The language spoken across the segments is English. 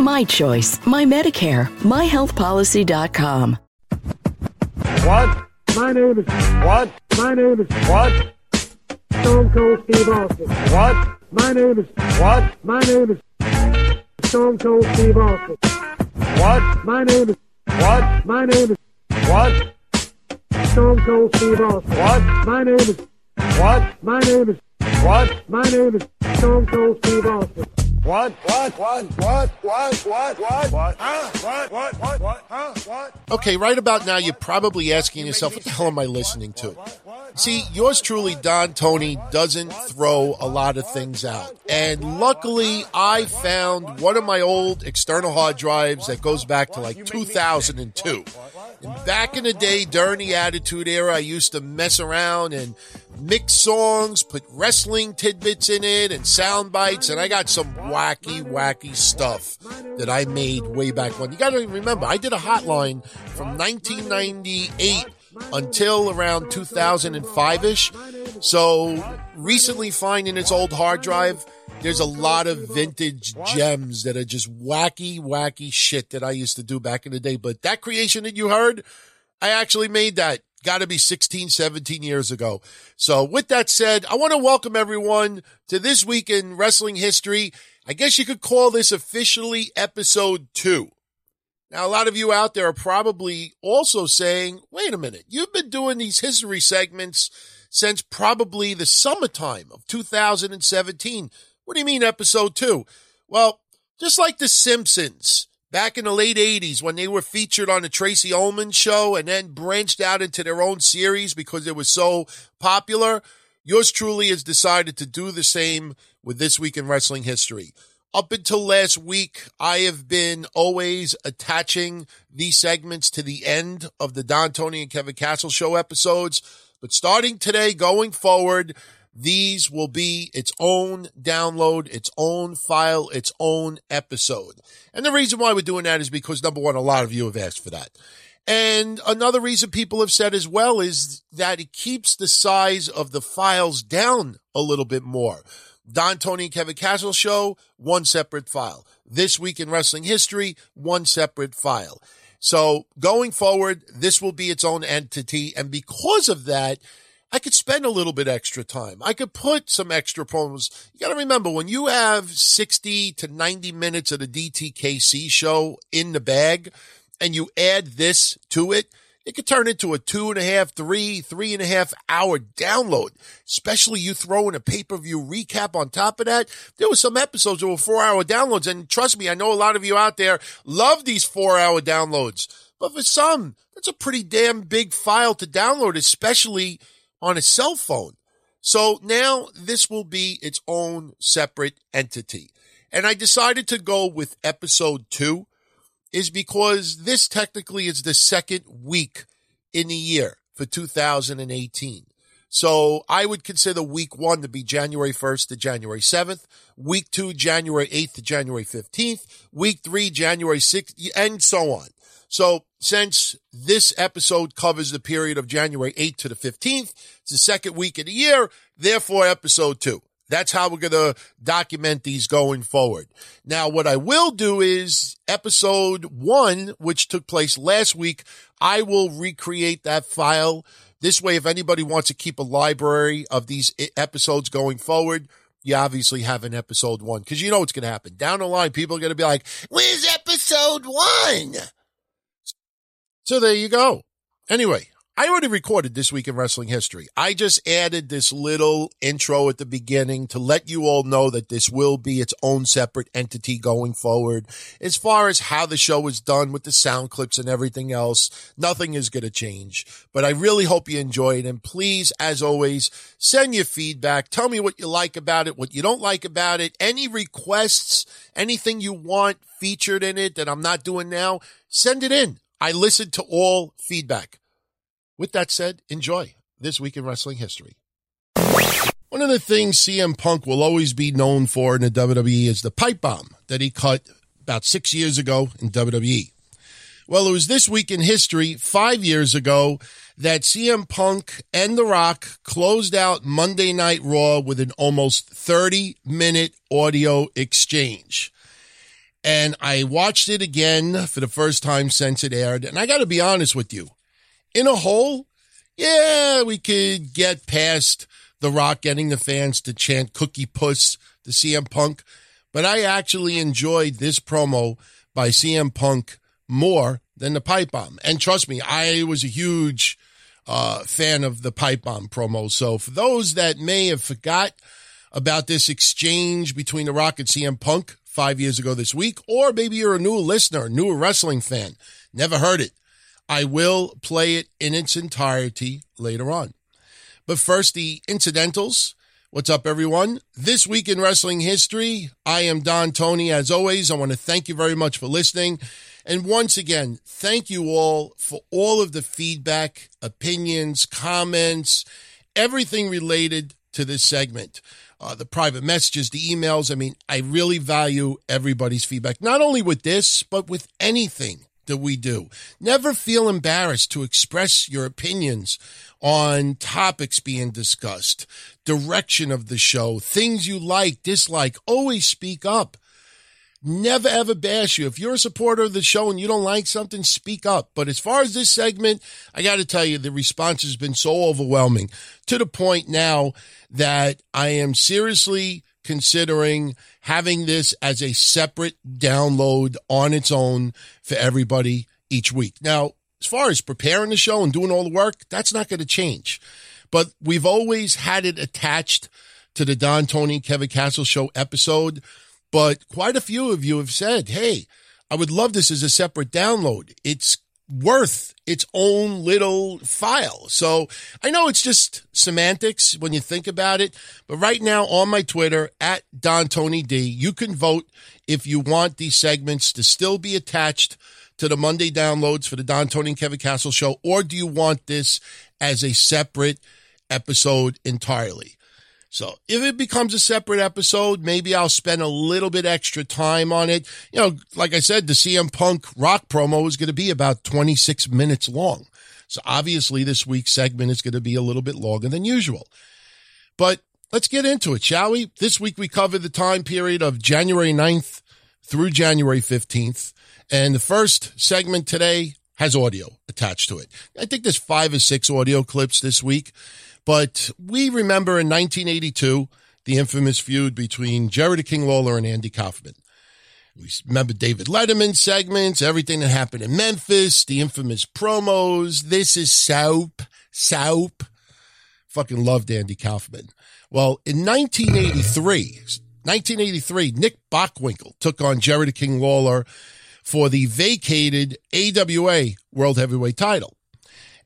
My choice, my Medicare, myhealthpolicy.com. What? My name is What? my name is What? Stone Cold Steve Austin. What? My name is What? my name is Stone Cold Steve Austin. What? My name is What? my name is What? Stone Cold Steve Austin. What? My name is What? my name is What? my name is Stone Cold Steve Austin. What? What? What? What? What? What? What? What? Huh? What? What? What? What? Huh? What? Okay, right about now, you're probably asking yourself, what the hell am I listening to? See, yours truly, Don Tony, doesn't throw a lot of things out. And luckily, I found one of my old external hard drives that goes back to like 2002. And back in the day, during the Attitude Era, I used to mess around and mix songs, put wrestling tidbits in it and sound bites, and I got some wacky, wacky stuff that I made way back when. You got to remember, I did a hotline from 1998 until around 2005 ish. So recently finding its old hard drive, there's a lot of vintage gems that are just wacky, wacky shit that I used to do back in the day. But that creation that you heard, I actually made that. Got to be 16, 17 years ago. So with that said, I want to welcome everyone to this week in wrestling history. I guess you could call this officially episode two. Now, a lot of you out there are probably also saying, wait a minute, you've been doing these history segments since probably the summertime of 2017. What do you mean episode two? Well, just like The Simpsons back in the late 80s when they were featured on the Tracey Ullman show and then branched out into their own series because it was so popular, yours truly has decided to do the same with This Week in Wrestling History. Up until last week, I have been always attaching these segments to the end of the Don Tony and Kevin Castle show episodes. But starting today, going forward, these will be its own download, its own file, its own episode. And the reason why we're doing that is because number one, a lot of you have asked for that. And another reason people have said as well is that it keeps the size of the files down a little bit more. Don Tony and Kevin Castle show, one separate file. This week in wrestling history, one separate file. So going forward, this will be its own entity. And because of that, I could spend a little bit extra time. I could put some extra promos. You got to remember when you have 60 to 90 minutes of the DTKC show in the bag and you add this to it, it could turn into a two and a half, three, three and a half hour download. Especially you throw in a pay-per-view recap on top of that. There were some episodes that were four hour downloads. And trust me, I know a lot of you out there love these four hour downloads. But for some, that's a pretty damn big file to download, especially on a cell phone. So now this will be its own separate entity. And I decided to go with episode two is because this technically is the second week in the year for 2018. So I would consider week one to be January 1st to January 7th, week two, January 8th to January 15th, week three, January 6th, and so on. So since this episode covers the period of January 8th to the 15th, it's the second week of the year, therefore episode two. That's how we're going to document these going forward. Now, what I will do is episode one, which took place last week, I will recreate that file. This way, if anybody wants to keep a library of these episodes going forward, you obviously have an episode one because you know what's going to happen. Down the line, people are going to be like, where's episode one? So there you go. Anyway, I already recorded this week in wrestling history. I just added this little intro at the beginning to let you all know that this will be its own separate entity going forward. As far as how the show is done with the sound clips and everything else, nothing is going to change. But I really hope you enjoy it. And please, as always, send your feedback. Tell me what you like about it, what you don't like about it, any requests, anything you want featured in it that I'm not doing now, send it in. I listen to all feedback. With that said, enjoy this week in wrestling history. One of the things CM Punk will always be known for in the WWE is the pipe bomb that he cut about six years ago in WWE. Well, it was this week in history, five years ago, that CM Punk and The Rock closed out Monday Night Raw with an almost 30 minute audio exchange. And I watched it again for the first time since it aired. And I got to be honest with you, in a whole, yeah, we could get past The Rock getting the fans to chant Cookie Puss to CM Punk. But I actually enjoyed this promo by CM Punk more than the pipe bomb. And trust me, I was a huge uh, fan of the pipe bomb promo. So for those that may have forgot about this exchange between The Rock and CM Punk five years ago this week, or maybe you're a new listener, new wrestling fan, never heard it, I will play it in its entirety later on. But first, the incidentals. What's up, everyone? This week in wrestling history, I am Don Tony. As always, I want to thank you very much for listening. And once again, thank you all for all of the feedback, opinions, comments, everything related to this segment. Uh, the private messages, the emails. I mean, I really value everybody's feedback, not only with this, but with anything that we do. Never feel embarrassed to express your opinions on topics being discussed, direction of the show, things you like, dislike. Always speak up never ever bash you. If you're a supporter of the show and you don't like something, speak up. But as far as this segment, I got to tell you, the response has been so overwhelming to the point now that I am seriously considering having this as a separate download on its own for everybody each week. Now, as far as preparing the show and doing all the work, that's not going to change. But we've always had it attached to the Don Tony Kevin Castle show episode but quite a few of you have said, hey, I would love this as a separate download. It's worth its own little file. So I know it's just semantics when you think about it, but right now on my Twitter at Don Tony D, you can vote if you want these segments to still be attached to the Monday downloads for the Don Tony and Kevin Castle show, or do you want this as a separate episode entirely? So if it becomes a separate episode, maybe I'll spend a little bit extra time on it. You know, like I said, the CM Punk rock promo is going to be about 26 minutes long. So obviously this week's segment is going to be a little bit longer than usual. But let's get into it, shall we? This week we covered the time period of January 9th through January 15th. And the first segment today has audio attached to it. I think there's five or six audio clips this week. But we remember in 1982 the infamous feud between Jerry King Lawler and Andy Kaufman. We remember David Letterman segments, everything that happened in Memphis, the infamous promos. This is soap, soap. Fucking loved Andy Kaufman. Well, in 1983, 1983, Nick Bockwinkel took on Jerry King Lawler for the vacated AWA World Heavyweight title.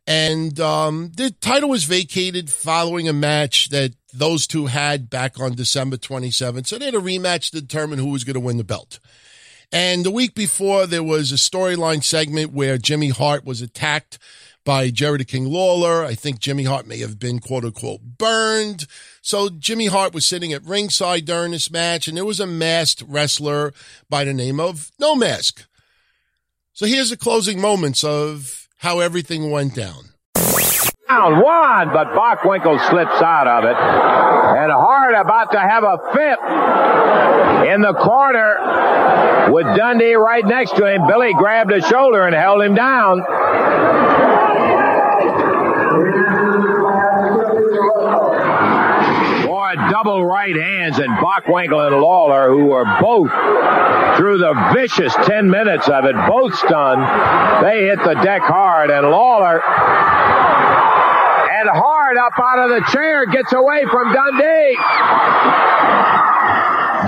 And um, the title was vacated following a match that those two had back on December 27th. So they had a rematch to determine who was going to win the belt. And the week before, there was a storyline segment where Jimmy Hart was attacked by Jerry the King Lawler. I think Jimmy Hart may have been quote unquote burned. So Jimmy Hart was sitting at ringside during this match, and there was a masked wrestler by the name of No Mask. So here's the closing moments of how everything went down. Down one, but Bockwinkel slips out of it. And Hart about to have a fit in the corner with Dundee right next to him. Billy grabbed his shoulder and held him down. Double right hands and Bockwinkel and Lawler, who were both through the vicious 10 minutes of it, both stunned. They hit the deck hard and Lawler and hard up out of the chair gets away from Dundee.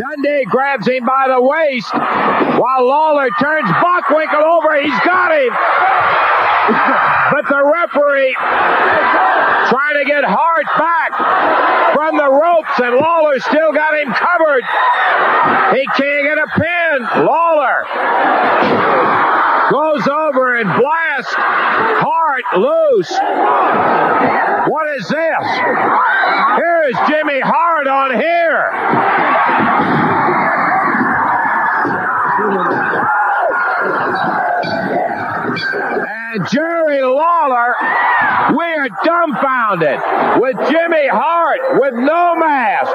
Dundee grabs him by the waist while Lawler turns Bockwinkel over. He's got him. but the referee trying to get Hart back from the ropes and Lawler still got him covered. He can't get a pin. Lawler goes over and blasts Hart loose. What is this? Here's Jimmy Hart on here. Jerry Lawler, we are dumbfounded with Jimmy Hart with no mask.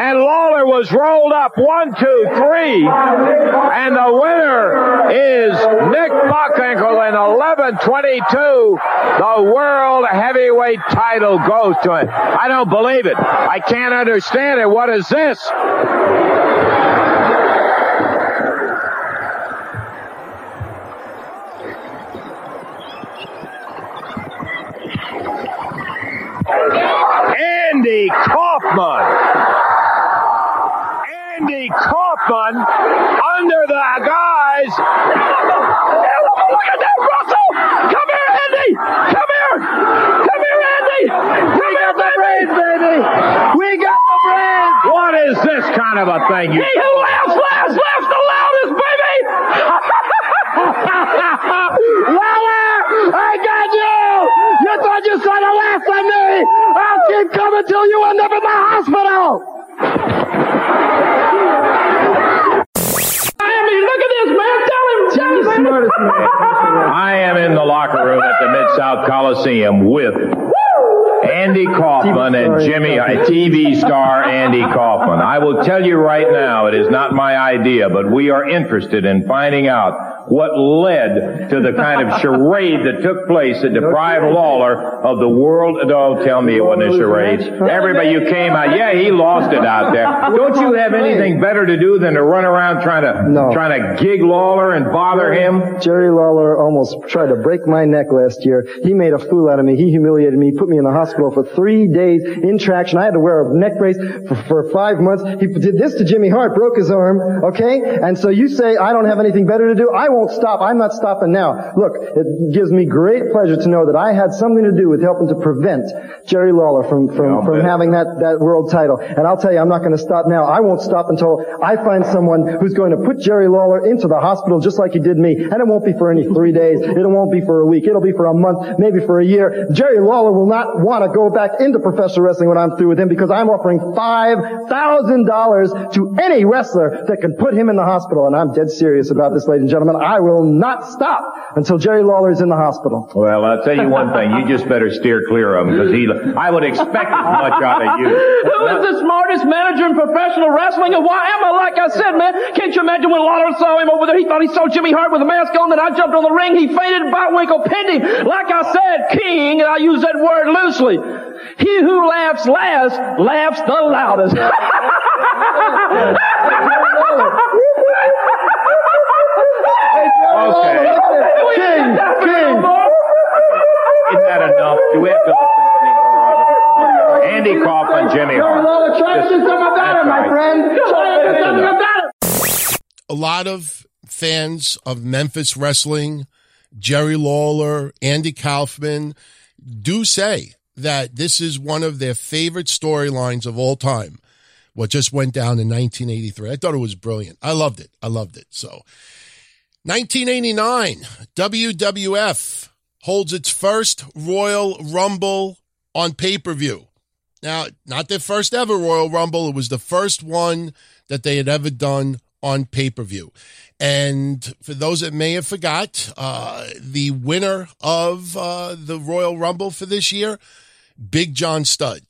And Lawler was rolled up one, two, three. And the winner is Nick Bockwinkel in 1122. The world heavyweight title goes to it. I don't believe it. I can't understand it. What is this? Andy Kaufman. Andy Kaufman under the guise. Look at that, Russell! Come here, Andy! Come here! Come here, Andy! We got the brains, baby! We got the brains! What is this kind of a thing? You- he who laughs last laughs the loudest, baby! Lawler! I got you! You thought you saw the last of me! I'll keep coming till you end up in the hospital! Andy, look at this, man! Tell him! Tell him! I am in the locker room at the Mid-South Coliseum with Andy Kaufman and Jimmy, uh, TV star Andy Kaufman. I will tell you right now, it is not my idea, but we are interested in finding out what led to the kind of charade that took place that deprived Lawler of the world. Don't tell me it wasn't a charade. Everybody, you came out. Yeah, he lost it out there. Don't you have anything better to do than to run around trying to No. trying to gig Lawler and bother him? Jerry Lawler almost tried to break my neck last year. He made a fool out of me. He humiliated me. He put me in the hospital for three days in traction. I had to wear a neck brace for, for five months. He did this to Jimmy Hart, broke his arm, okay? And so you say I don't have anything better to do? I won't stop. I'm not stopping now. Look, it gives me great pleasure to know that I had something to do with helping to prevent Jerry Lawler from, from, from having that, that world title. And I'll tell you, I'm not going to stop now. I won't stop until I find someone who's going to put Jerry Lawler into the hospital just like he did me. And it won't be for any three days. It won't be for a week. It'll be for a month, maybe for a year. Jerry Lawler will not want to go back into professional wrestling when I'm through with him because I'm offering $5,000 to any wrestler that can put him in the hospital. And I'm dead serious about this, ladies and gentlemen. I will not stop until Jerry Lawler is in the hospital. Well, I'll tell you one thing. You just better steer clear of him because he, I would expect as much out of you. Who is the smartest manager in professional wrestling? And why am I like I said, man? Can't you imagine when Lawler saw him over there? He thought he saw Jimmy Hart with a mask on. Then I jumped on the ring. He fainted. Bockwinkel pinned him. Like I said, king, and I use that word loosely. He who laughs last laughs the loudest. Okay. King, king. Isn't that enough? Do we have to listen to any more? Andy Kaufman, Jimmy Hart. Lawler, try to do something about it, my That's right. friend. Try to do That's something enough. about it. a lot of fans of Memphis wrestling, Jerry Lawler, Andy Kaufman, do say that this is one of their favorite storylines of all time. What just went down in 1983. I thought it was brilliant. I loved it. I loved it. So, 1989, WWF holds its first Royal Rumble on pay per view. Now, not their first ever Royal Rumble. It was the first one that they had ever done on pay per view. And for those that may have forgot, uh, the winner of uh, the Royal Rumble for this year, Big John Studd.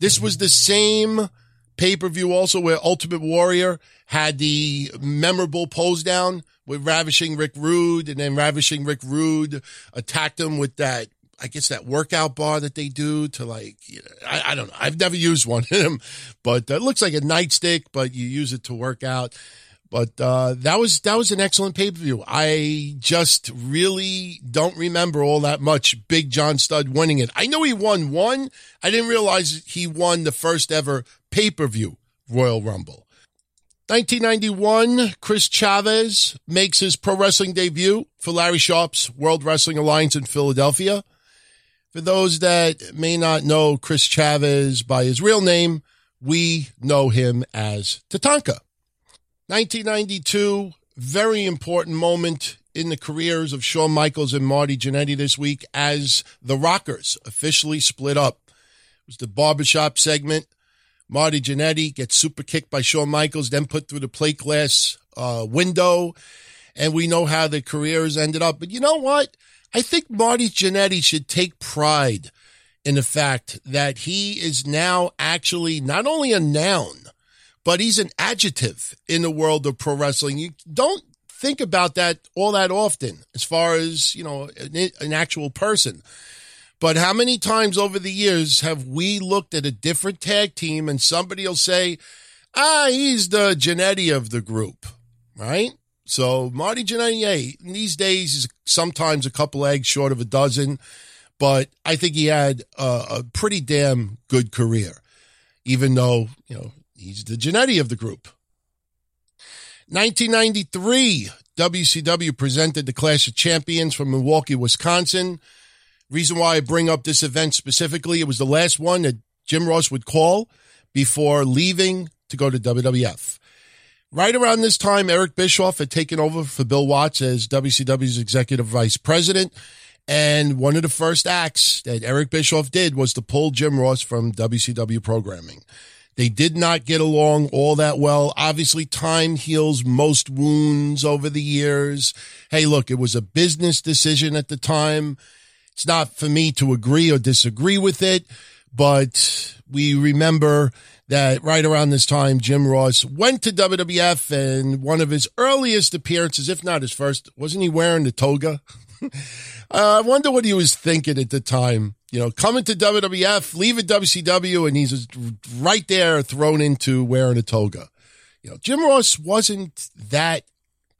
This was the same pay per view also where Ultimate Warrior had the memorable pose down with Ravishing Rick Rude, and then Ravishing Rick Rude attacked him with that. I guess that workout bar that they do to like, you know, I, I don't know. I've never used one of them, but it looks like a nightstick, but you use it to work out. But uh, that was that was an excellent pay per view. I just really don't remember all that much. Big John Studd winning it. I know he won one. I didn't realize he won the first ever pay per view Royal Rumble. 1991, Chris Chavez makes his pro wrestling debut for Larry Sharpe's World Wrestling Alliance in Philadelphia. For those that may not know Chris Chavez by his real name, we know him as Tatanka. 1992, very important moment in the careers of Shawn Michaels and Marty Jannetty this week as the Rockers officially split up. It was the barbershop segment. Marty Jannetty gets super kicked by Shawn Michaels, then put through the plate glass uh, window. And we know how the careers ended up. But you know what? I think Marty Jannetty should take pride in the fact that he is now actually not only a noun, but he's an adjective in the world of pro wrestling. You don't think about that all that often as far as, you know, an, an actual person. But how many times over the years have we looked at a different tag team and somebody will say, ah, he's the Jannetty of the group, right? So Marty Jannetty, these days he's sometimes a couple eggs short of a dozen, but I think he had a, a pretty damn good career, even though, you know, he's the Jannetty of the group. 1993, WCW presented the Clash of Champions from Milwaukee, Wisconsin. Reason why I bring up this event specifically, it was the last one that Jim Ross would call before leaving to go to WWF. Right around this time, Eric Bischoff had taken over for Bill Watts as WCW's executive vice president. And one of the first acts that Eric Bischoff did was to pull Jim Ross from WCW programming. They did not get along all that well. Obviously, time heals most wounds over the years. Hey, look, it was a business decision at the time. It's not for me to agree or disagree with it, but we remember that right around this time, Jim Ross went to WWF and one of his earliest appearances, if not his first, wasn't he wearing the toga? uh, I wonder what he was thinking at the time. You know, coming to WWF, leaving WCW, and he's right there thrown into wearing a toga. You know, Jim Ross wasn't that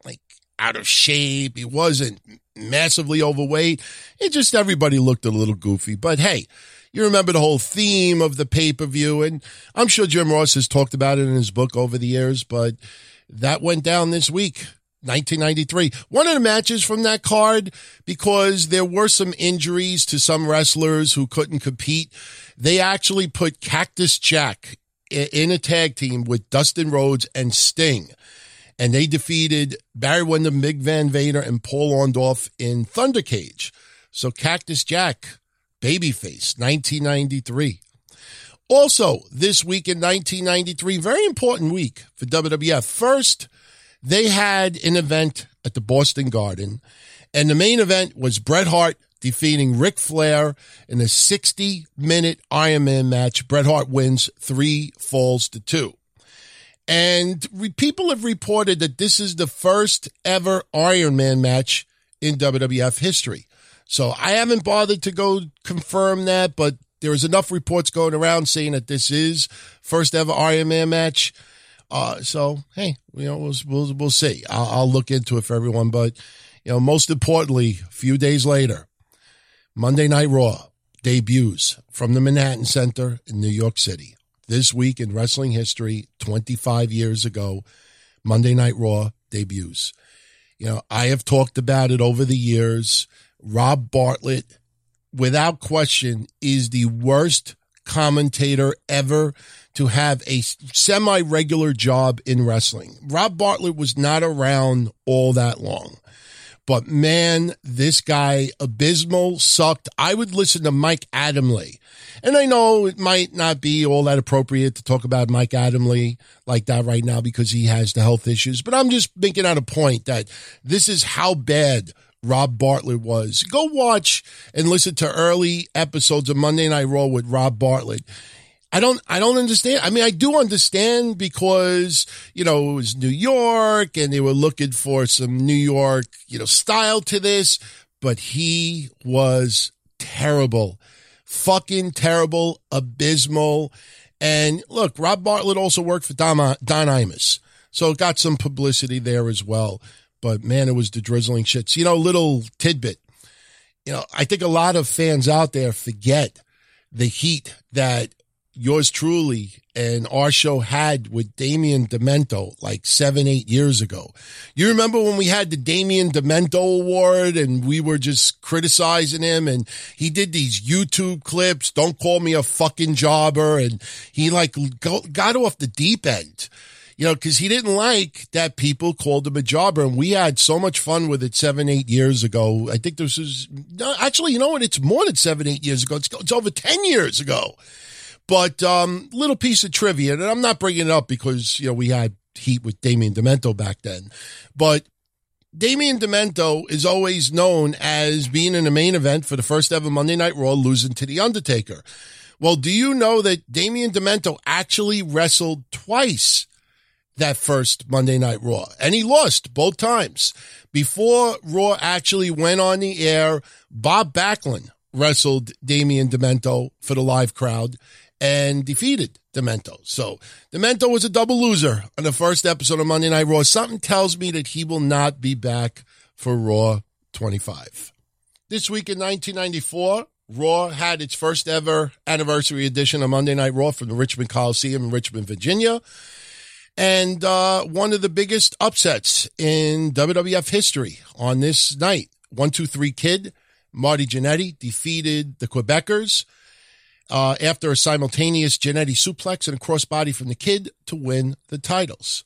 like out of shape. He wasn't massively overweight. It just everybody looked a little goofy. But hey, you remember the whole theme of the pay per view, and I'm sure Jim Ross has talked about it in his book over the years, but that went down this week. 1993. One of the matches from that card, because there were some injuries to some wrestlers who couldn't compete, they actually put Cactus Jack in a tag team with Dustin Rhodes and Sting. And they defeated Barry Windham, Big Van Vader, and Paul Orndorff in Thunder Cage. So Cactus Jack Babyface, 1993. Also, this week in 1993, very important week for WWF. First, they had an event at the Boston Garden, and the main event was Bret Hart defeating Ric Flair in a 60 minute Iron Man match. Bret Hart wins three falls to two. And people have reported that this is the first ever Iron Man match in WWF history. So I haven't bothered to go confirm that, but there is enough reports going around saying that this is first ever Iron Man match. Uh, so hey, you know, we'll we'll, we'll see. I'll, I'll look into it for everyone, but you know, most importantly, a few days later, Monday Night Raw debuts from the Manhattan Center in New York City. This week in wrestling history, 25 years ago, Monday Night Raw debuts. You know, I have talked about it over the years. Rob Bartlett, without question, is the worst commentator ever to have a semi regular job in wrestling. Rob Bartlett was not around all that long. But man, this guy, abysmal, sucked. I would listen to Mike Adamle. And I know it might not be all that appropriate to talk about Mike Adamle like that right now because he has the health issues. But I'm just making out a point that this is how bad Rob Bartlett was. Go watch and listen to early episodes of Monday Night Raw with Rob Bartlett. I don't, I don't understand. I mean, I do understand because, you know, it was New York and they were looking for some New York, you know, style to this, but he was terrible, fucking terrible, abysmal. And look, Rob Bartlett also worked for Don, Don Imus. So it got some publicity there as well but man, it was the drizzling shits. You know, little tidbit. You know, I think a lot of fans out there forget the heat that yours truly and our show had with Damien Demento like seven, eight years ago. You remember when we had the Damien Demento Award and we were just criticizing him and he did these YouTube clips, don't call me a fucking jobber. And he like got off the deep end You know, because he didn't like that people called him a jobber, and we had so much fun with it seven, eight years ago. I think this is actually, you know what? It's more than seven, eight years ago. It's, it's over ten years ago. But um, little piece of trivia, and I'm not bringing it up because you know we had heat with Damien Demento back then, but Damien Demento is always known as being in the main event for the first ever Monday Night Raw, losing to The Undertaker. Well, do you know that Damien Demento actually wrestled twice that first Monday Night Raw? And he lost both times. Before Raw actually went on the air, Bob Backlund wrestled Damien Demento for the live crowd and defeated Demento. So Demento was a double loser on the first episode of Monday Night Raw. Something tells me that he will not be back for Raw 25. This week in 1994, Raw had its first ever anniversary edition of Monday Night Raw from the Richmond Coliseum in Richmond, Virginia. And uh, one of the biggest upsets in WWF history on this night. One, two, three kid, Marty Jannetty defeated the Quebecers uh, after a simultaneous Jannetty suplex and a crossbody from the kid to win the titles.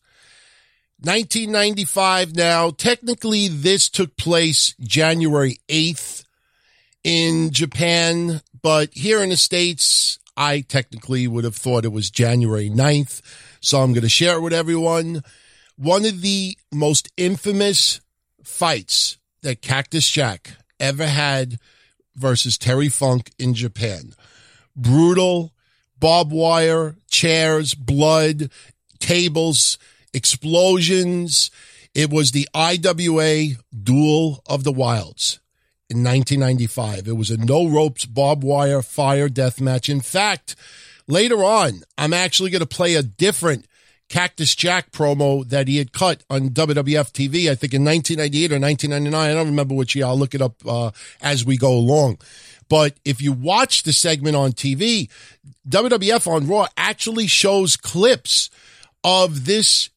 1995 now. Technically, this took place January 8th in Japan, but here in the States, I technically would have thought it was January 9th. So I'm going to share it with everyone. One of the most infamous fights that Cactus Jack ever had versus Terry Funk in Japan. Brutal, barbed wire, chairs, blood, tables, explosions. It was the IWA Duel of the Wilds in 1995. It was a no ropes, barbed wire, fire death match. In fact, later on, I'm actually going to play a different Cactus Jack promo that he had cut on WWF TV, I think in 1998 or 1999. I don't remember which year. I'll look it up uh, as we go along. But if you watch the segment on TV, WWF on Raw actually shows clips of this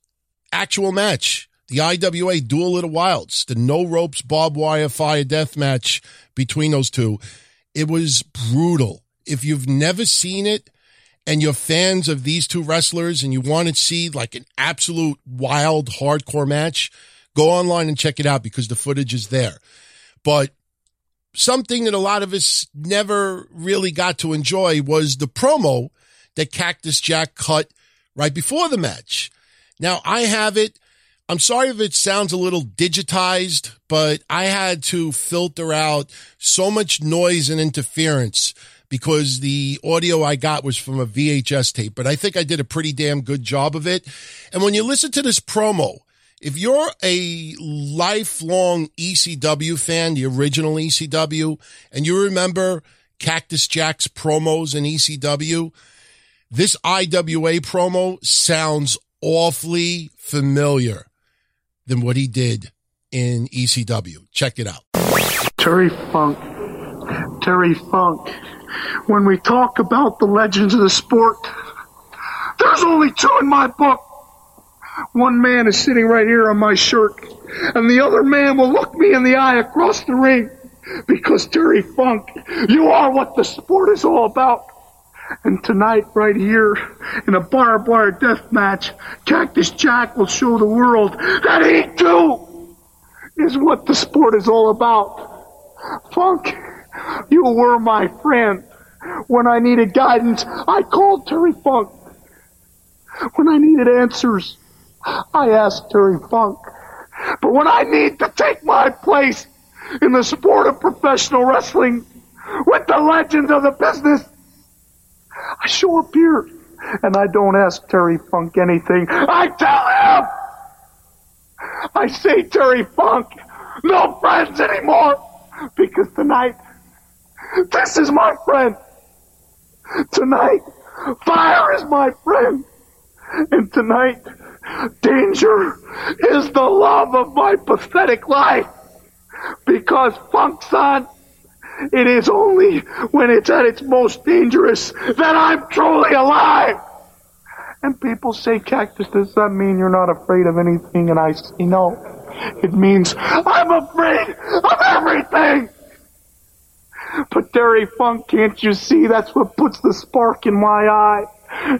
actual match the IWA Duel of the Wilds, the no ropes, barbed wire, fire death match between those two. It was brutal. If you've never seen it and you're fans of these two wrestlers and you want to see like an absolute wild hardcore match, go online and check it out because the footage is there. But something that a lot of us never really got to enjoy was the promo that Cactus Jack cut right before the match. Now I have it I'm sorry if it sounds a little digitized, but I had to filter out so much noise and interference because the audio I got was from a VHS tape, but I think I did a pretty damn good job of it. And when you listen to this promo, if you're a lifelong ECW fan, the original ECW, and you remember Cactus Jack's promos in ECW, this IWA promo sounds awfully familiar than what he did in ECW. Check it out. Terry Funk. Terry Funk. When we talk about the legends of the sport, there's only two in my book. One man is sitting right here on my shirt, and the other man will look me in the eye across the ring because Terry Funk, you are what the sport is all about. And tonight, right here, in a barbed wire death match, Cactus Jack will show the world that he too is what the sport is all about. Funk, you were my friend. When I needed guidance, I called Terry Funk. When I needed answers, I ask Terry Funk. But when I need to take my place in the sport of professional wrestling with the legends of the business, I show up here and I don't ask Terry Funk anything. I tell him! I say, Terry Funk, no friends anymore because tonight, this is my friend. Tonight, fire is my friend. And tonight, danger is the love of my pathetic life because Funk son it is only when it's at its most dangerous that I'm truly alive. And people say, Cactus, does that mean you're not afraid of anything? And I say, no. It means I'm afraid of everything. But Terry Funk, can't you see? That's what puts the spark in my eye.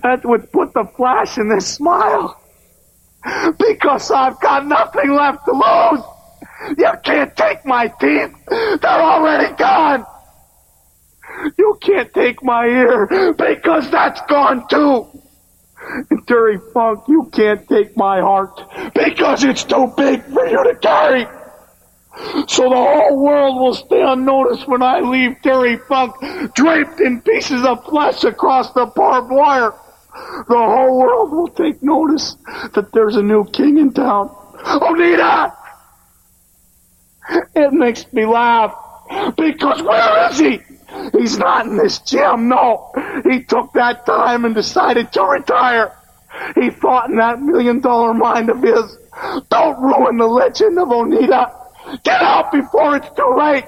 That's what put the flash in this smile. Because I've got nothing left to lose. You can't take my teeth. They're already gone. You can't take my ear because that's gone too. And Terry Funk, you can't take my heart because it's too big for you to carry. So the whole world will stay unnoticed when I leave Terry Funk draped in pieces of flesh across the barbed wire. The whole world will take notice that there's a new king in town. Onita! It makes me laugh because where is he? He's not in this gym, no. He took that time and decided to retire. He thought in that million dollar mind of his, don't ruin the legend of Onita. Get out before it's too late.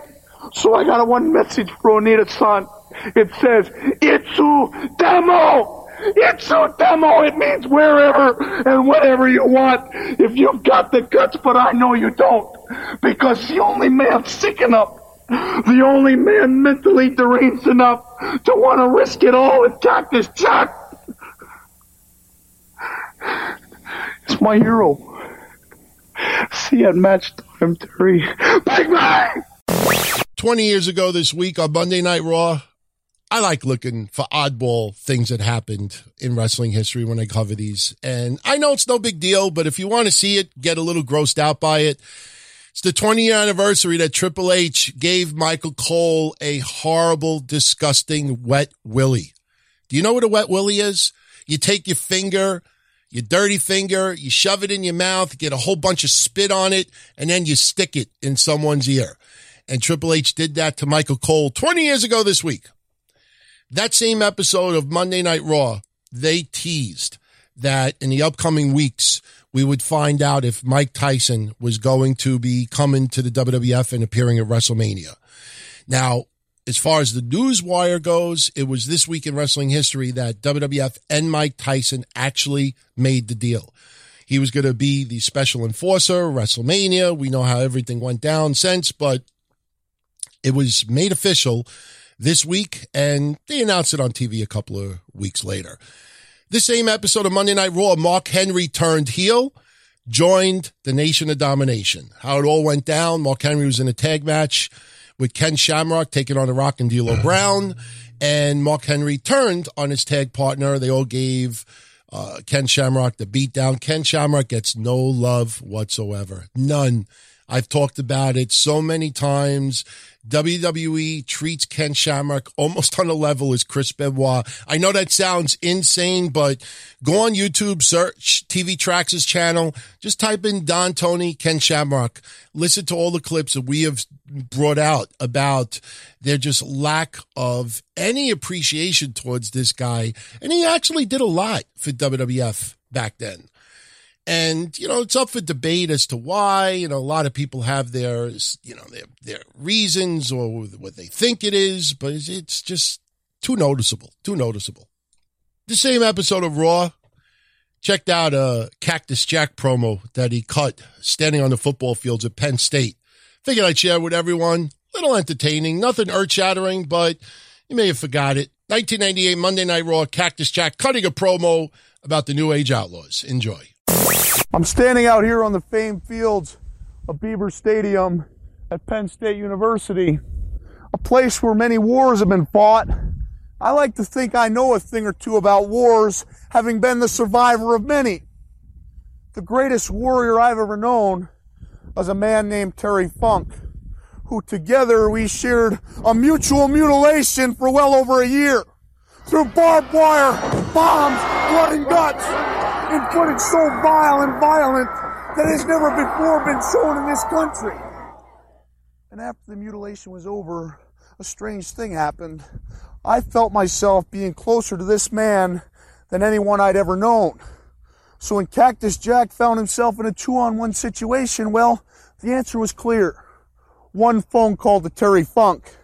So I got a one message for Onita's son. It says, Itsu Demo! Itsu Demo! It means wherever and whatever you want. If you've got the guts, but I know you don't. Because the only man sick enough the only man mentally deranged enough to want to risk it all with Cactus Jack It's my hero. See at match time, three. Big bang! 20 years ago this week on Monday Night Raw, I like looking for oddball things that happened in wrestling history when I cover these. And I know it's no big deal, but if you want to see it, get a little grossed out by it, it's the 20 year anniversary that Triple H gave Michael Cole a horrible, disgusting wet willy. Do you know what a wet willy is? You take your finger, your dirty finger, you shove it in your mouth, get a whole bunch of spit on it, and then you stick it in someone's ear. And Triple H did that to Michael Cole 20 years ago this week. That same episode of Monday Night Raw, they teased that in the upcoming weeks, we would find out if Mike Tyson was going to be coming to the WWF and appearing at WrestleMania. Now, as far as the news wire goes, it was this week in wrestling history that WWF and Mike Tyson actually made the deal. He was going to be the special enforcer, WrestleMania. We know how everything went down since, but it was made official this week and they announced it on TV a couple of weeks later. This same episode of Monday Night Raw, Mark Henry turned heel, joined the Nation of Domination. How it all went down. Mark Henry was in a tag match with Ken Shamrock taking on the Rock and D'Lo Brown. And Mark Henry turned on his tag partner. They all gave uh, Ken Shamrock the beatdown. Ken Shamrock gets no love whatsoever. None. I've talked about it so many times. WWE treats Ken Shamrock almost on a level as Chris Benoit. I know that sounds insane, but go on YouTube, search TV Tracks' channel, just type in Don Tony, Ken Shamrock. Listen to all the clips that we have brought out about their just lack of any appreciation towards this guy. And he actually did a lot for WWF back then. And, you know, it's up for debate as to why, you know, a lot of people have their, you know, their, their reasons or what they think it is, but it's just too noticeable, too noticeable. The same episode of Raw checked out a Cactus Jack promo that he cut standing on the football fields at Penn State. Figured I'd share with everyone. Little entertaining, nothing earth shattering, but you may have forgot it. 1998 Monday Night Raw, Cactus Jack cutting a promo about the New Age Outlaws. Enjoy. I'm standing out here on the famed fields of Beaver Stadium at Penn State University, a place where many wars have been fought. I like to think I know a thing or two about wars, having been the survivor of many. The greatest warrior I've ever known was a man named Terry Funk, who together we shared a mutual mutilation for well over a year through barbed wire, bombs, blood and guts in footage so vile and violent that has never before been shown in this country. And after the mutilation was over, a strange thing happened. I felt myself being closer to this man than anyone I'd ever known. So when Cactus Jack found himself in a two on one situation, well, the answer was clear. One phone call to Terry Funk.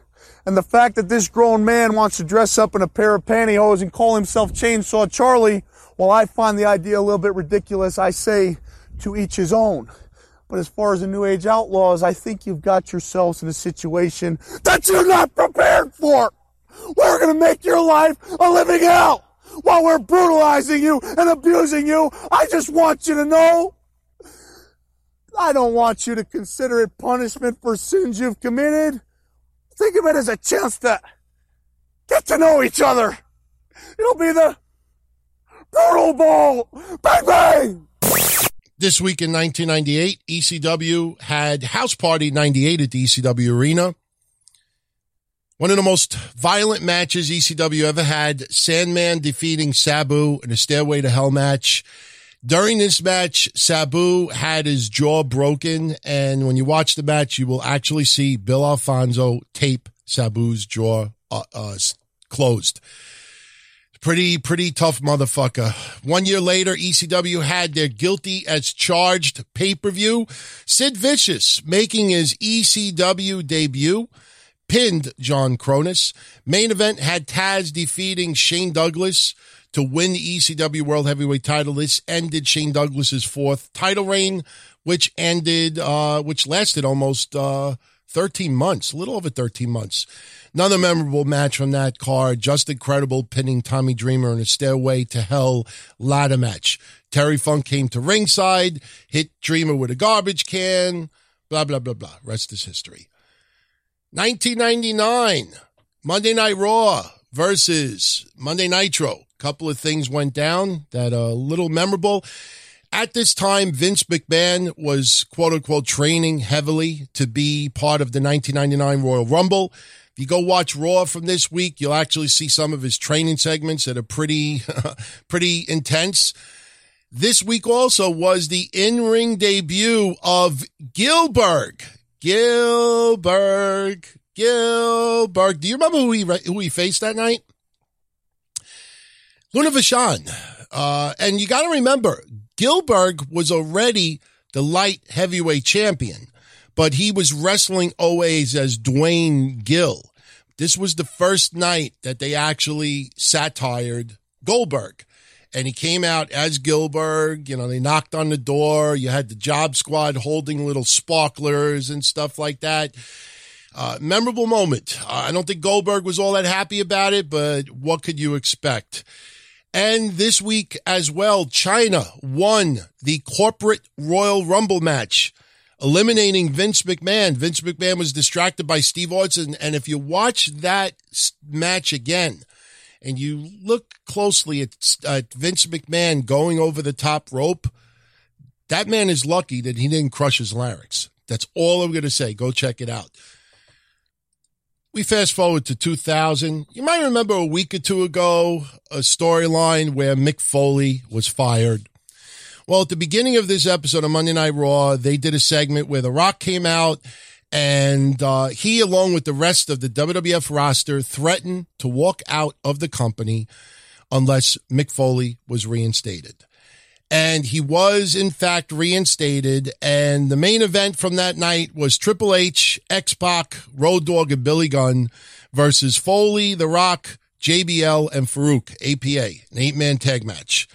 And the fact that this grown man wants to dress up in a pair of pantyhose and call himself Chainsaw Charlie while I find the idea a little bit ridiculous, I say to each his own. But as far as the New Age Outlaws, I think you've got yourselves in a situation that you're not prepared for. We're going to make your life a living hell. while we're brutalizing you and abusing you. I just want you to know I don't want you to consider it punishment for sins you've committed. Think of it as a chance to get to know each other. It'll be the Brutal Bowl. Bang bang! This week in 1998, ECW had House Party 98 at the ECW Arena. One of the most violent matches ECW ever had, Sandman defeating Sabu in a Stairway to Hell match. During this match, Sabu had his jaw broken, and when you watch the match, you will actually see Bill Alfonso tape Sabu's jaw uh, uh, closed. Pretty, pretty tough motherfucker. One year later, ECW had their guilty as charged pay-per-view. Sid Vicious making his ECW debut pinned John Kronus. Main event had Taz defeating Shane Douglas to win the ECW World Heavyweight title. This ended Shane Douglas's fourth title reign, which ended, uh, which lasted almost, uh, 13 months, a little over 13 months. Another memorable match from that card, Justin Credible, pinning Tommy Dreamer in a Stairway to Hell ladder match. Terry Funk came to ringside, hit Dreamer with a garbage can, blah, blah, blah, blah. Rest is history. 1999, Monday Night Raw versus Monday Nitro. Couple of things went down that are a little memorable. At this time, Vince McMahon was quote unquote training heavily to be part of the 1999 Royal Rumble. You go watch Raw from this week, you'll actually see some of his training segments that are pretty, pretty intense. This week also was the in-ring debut of Gillberg. Gillberg. Gillberg. Do you remember who he, who he faced that night? Luna Vachon. Uh, and you got to remember, Gillberg was already the light heavyweight champion, but he was wrestling always as Duane Gill. This was the first night that they actually satired Goldberg. And he came out as Gillberg. You know, they knocked on the door. You had the job squad holding little sparklers and stuff like that. Uh, memorable moment. Uh, I don't think Goldberg was all that happy about it, but what could you expect? And this week as well, Chyna won the corporate Royal Rumble match, eliminating Vince McMahon. Vince McMahon was distracted by Steve Austin. And if you watch that match again and you look closely at, at Vince McMahon going over the top rope, that man is lucky that he didn't crush his larynx. That's all I'm going to say. Go check it out. We fast forward to 2000. You might remember a week or two ago, a storyline where Mick Foley was fired. Well, at the beginning of this episode of Monday Night Raw, they did a segment where The Rock came out and uh, he, along with the rest of the WWF roster, threatened to walk out of the company unless Mick Foley was reinstated and he was in fact reinstated. And the main event from that night was Triple H, X Pac, Road Dogg, and Billy Gunn versus Foley, The Rock, JBL, and Faarooq, APA, an eight man tag match.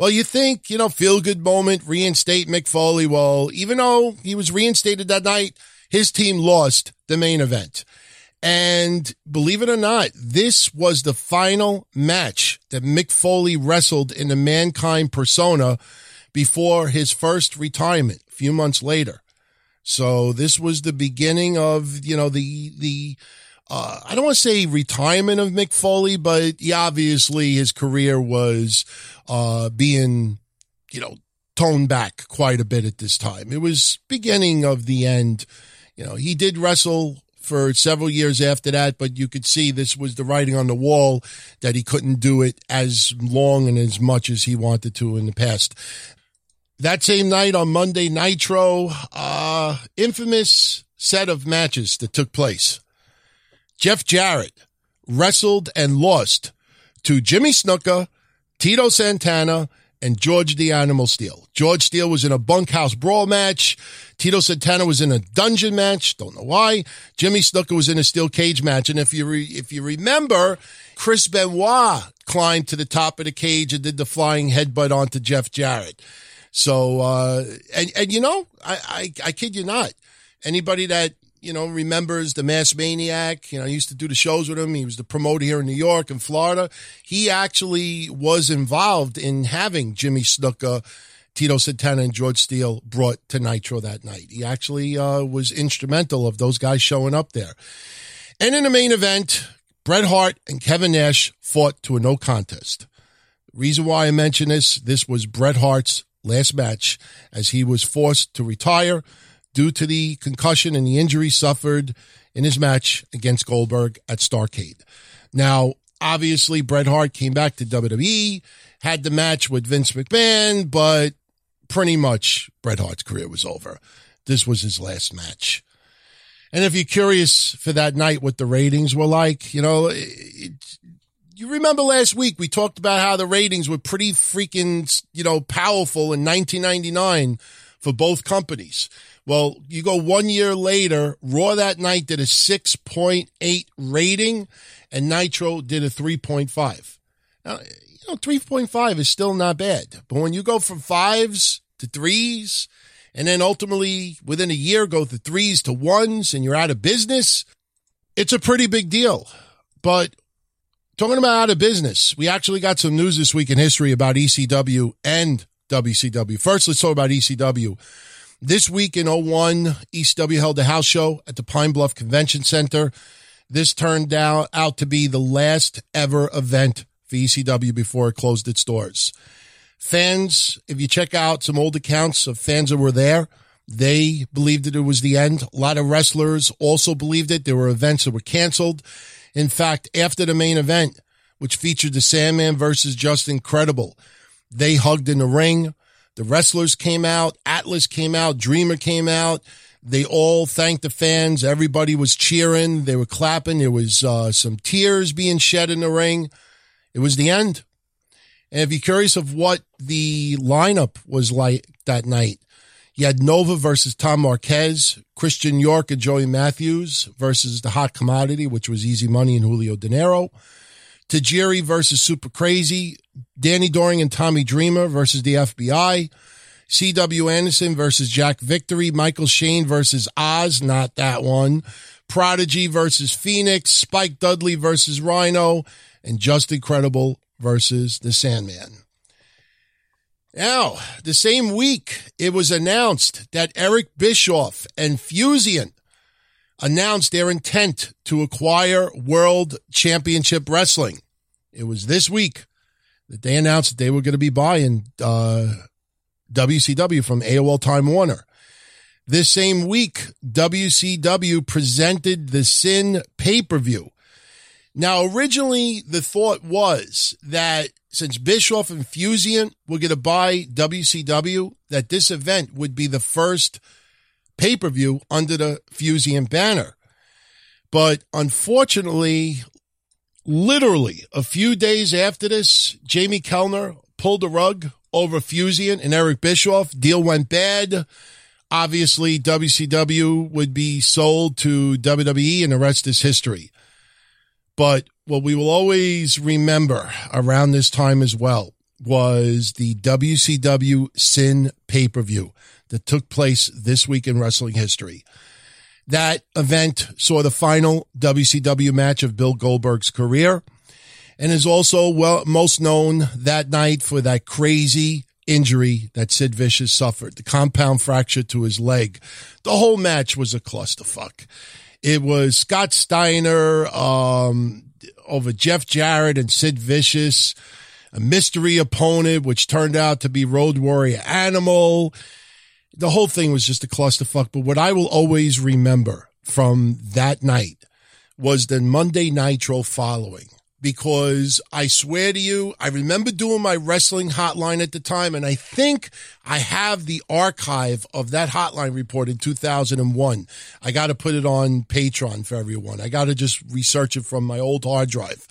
Well, you think, you know, feel good moment, reinstate Mick Foley. Well, even though he was reinstated that night, his team lost the main event. And believe it or not, this was the final match that Mick Foley wrestled in the Mankind persona before his first retirement a few months later. So this was the beginning of, you know, the, the, uh, I don't want to say retirement of Mick Foley, but he, obviously his career was, uh, being, you know, toned back quite a bit at this time. It was beginning of the end. You know, he did wrestle for several years after that, but you could see this was the writing on the wall that he couldn't do it as long and as much as he wanted to in the past. That same night on Monday Nitro, uh, infamous set of matches that took place. Jeff Jarrett wrestled and lost to Jimmy Snuka, Tito Santana, and George the Animal Steele. George Steele was in a bunkhouse brawl match. Tito Santana was in a dungeon match. Don't know why. Jimmy Snuka was in a steel cage match. And if you re- if you remember, Chris Benoit climbed to the top of the cage and did the flying headbutt onto Jeff Jarrett. So, uh, and, and you know, I, I, I kid you not. Anybody that you know, remembers the Mass Maniac. You know, I used to do the shows with him. He was the promoter here in New York and Florida. He actually was involved in having Jimmy Snuka, Tito Santana, and George Steele brought to Nitro that night. He actually uh, was instrumental of those guys showing up there. And in the main event, Bret Hart and Kevin Nash fought to a no contest. Reason why I mention this, this was Bret Hart's last match as he was forced to retire due to the concussion and the injury suffered in his match against Goldberg at Starcade. Now, obviously, Bret Hart came back to WWE, had the match with Vince McMahon, but pretty much Bret Hart's career was over. This was his last match. And if you're curious for that night what the ratings were like, you know, it, you remember last week we talked about how the ratings were pretty freaking, you know, powerful in 1999 for both companies. Well, you go one year later, Raw that night did a 6.8 rating and Nitro did a 3.5. Now, you know, 3.5 is still not bad, but when you go from fives to threes and then ultimately within a year go to threes to ones and you're out of business, it's a pretty big deal. But talking about out of business, we actually got some news this week in history about ECW and WCW. First, let's talk about ECW. This week in 01, ECW held a house show at the Pine Bluff Convention Center. This turned out, out to be the last ever event for ECW before it closed its doors. Fans, if you check out some old accounts of fans that were there, they believed that it was the end. A lot of wrestlers also believed it. There were events that were canceled. In fact, after the main event, which featured the Sandman versus Justin Credible, they hugged in the ring. The wrestlers came out. Atlas came out. Dreamer came out. They all thanked the fans. Everybody was cheering. They were clapping. There was uh, some tears being shed in the ring. It was the end. And if you're curious of what the lineup was like that night, you had Nova versus Tom Marquez, Christian York and Joey Matthews versus the Hot Commodity, which was Easy Money and Julio Dinero. Tajiri versus Super Crazy, Danny Doring and Tommy Dreamer versus the FBI, C.W. Anderson versus Jack Victory, Michael Shane versus Oz, not that one, Prodigy versus Phoenix, Spike Dudley versus Rhino, and Justin Credible versus the Sandman. Now, the same week, it was announced that Eric Bischoff and Fusient announced their intent to acquire World Championship Wrestling. It was this week that they announced that they were going to be buying uh, WCW from AOL Time Warner. This same week, WCW presented the Sin pay per view. Now, originally, the thought was that since Bischoff and Fusient were going to buy WCW, that this event would be the first pay per view under the Fusient banner. But unfortunately, literally a few days after this, Jamie Kellner pulled the rug over Fusient and Eric Bischoff. Deal went bad. Obviously, WCW would be sold to WWE and the rest is history. But what we will always remember around this time as well was the WCW Sin pay per view that took place this week in wrestling history. That event saw the final WCW match of Bill Goldberg's career and is also well most known that night for that crazy injury that Sid Vicious suffered, the compound fracture to his leg. The whole match was a clusterfuck. It was Scott Steiner um, over Jeff Jarrett and Sid Vicious, a mystery opponent, which turned out to be Road Warrior Animal the whole thing was just a clusterfuck. But what I will always remember from that night was the Monday Nitro following. Because I swear to you, I remember doing my wrestling hotline at the time, and I think I have the archive of that hotline report in 2001. I got to put it on Patreon for everyone. I got to just research it from my old hard drive.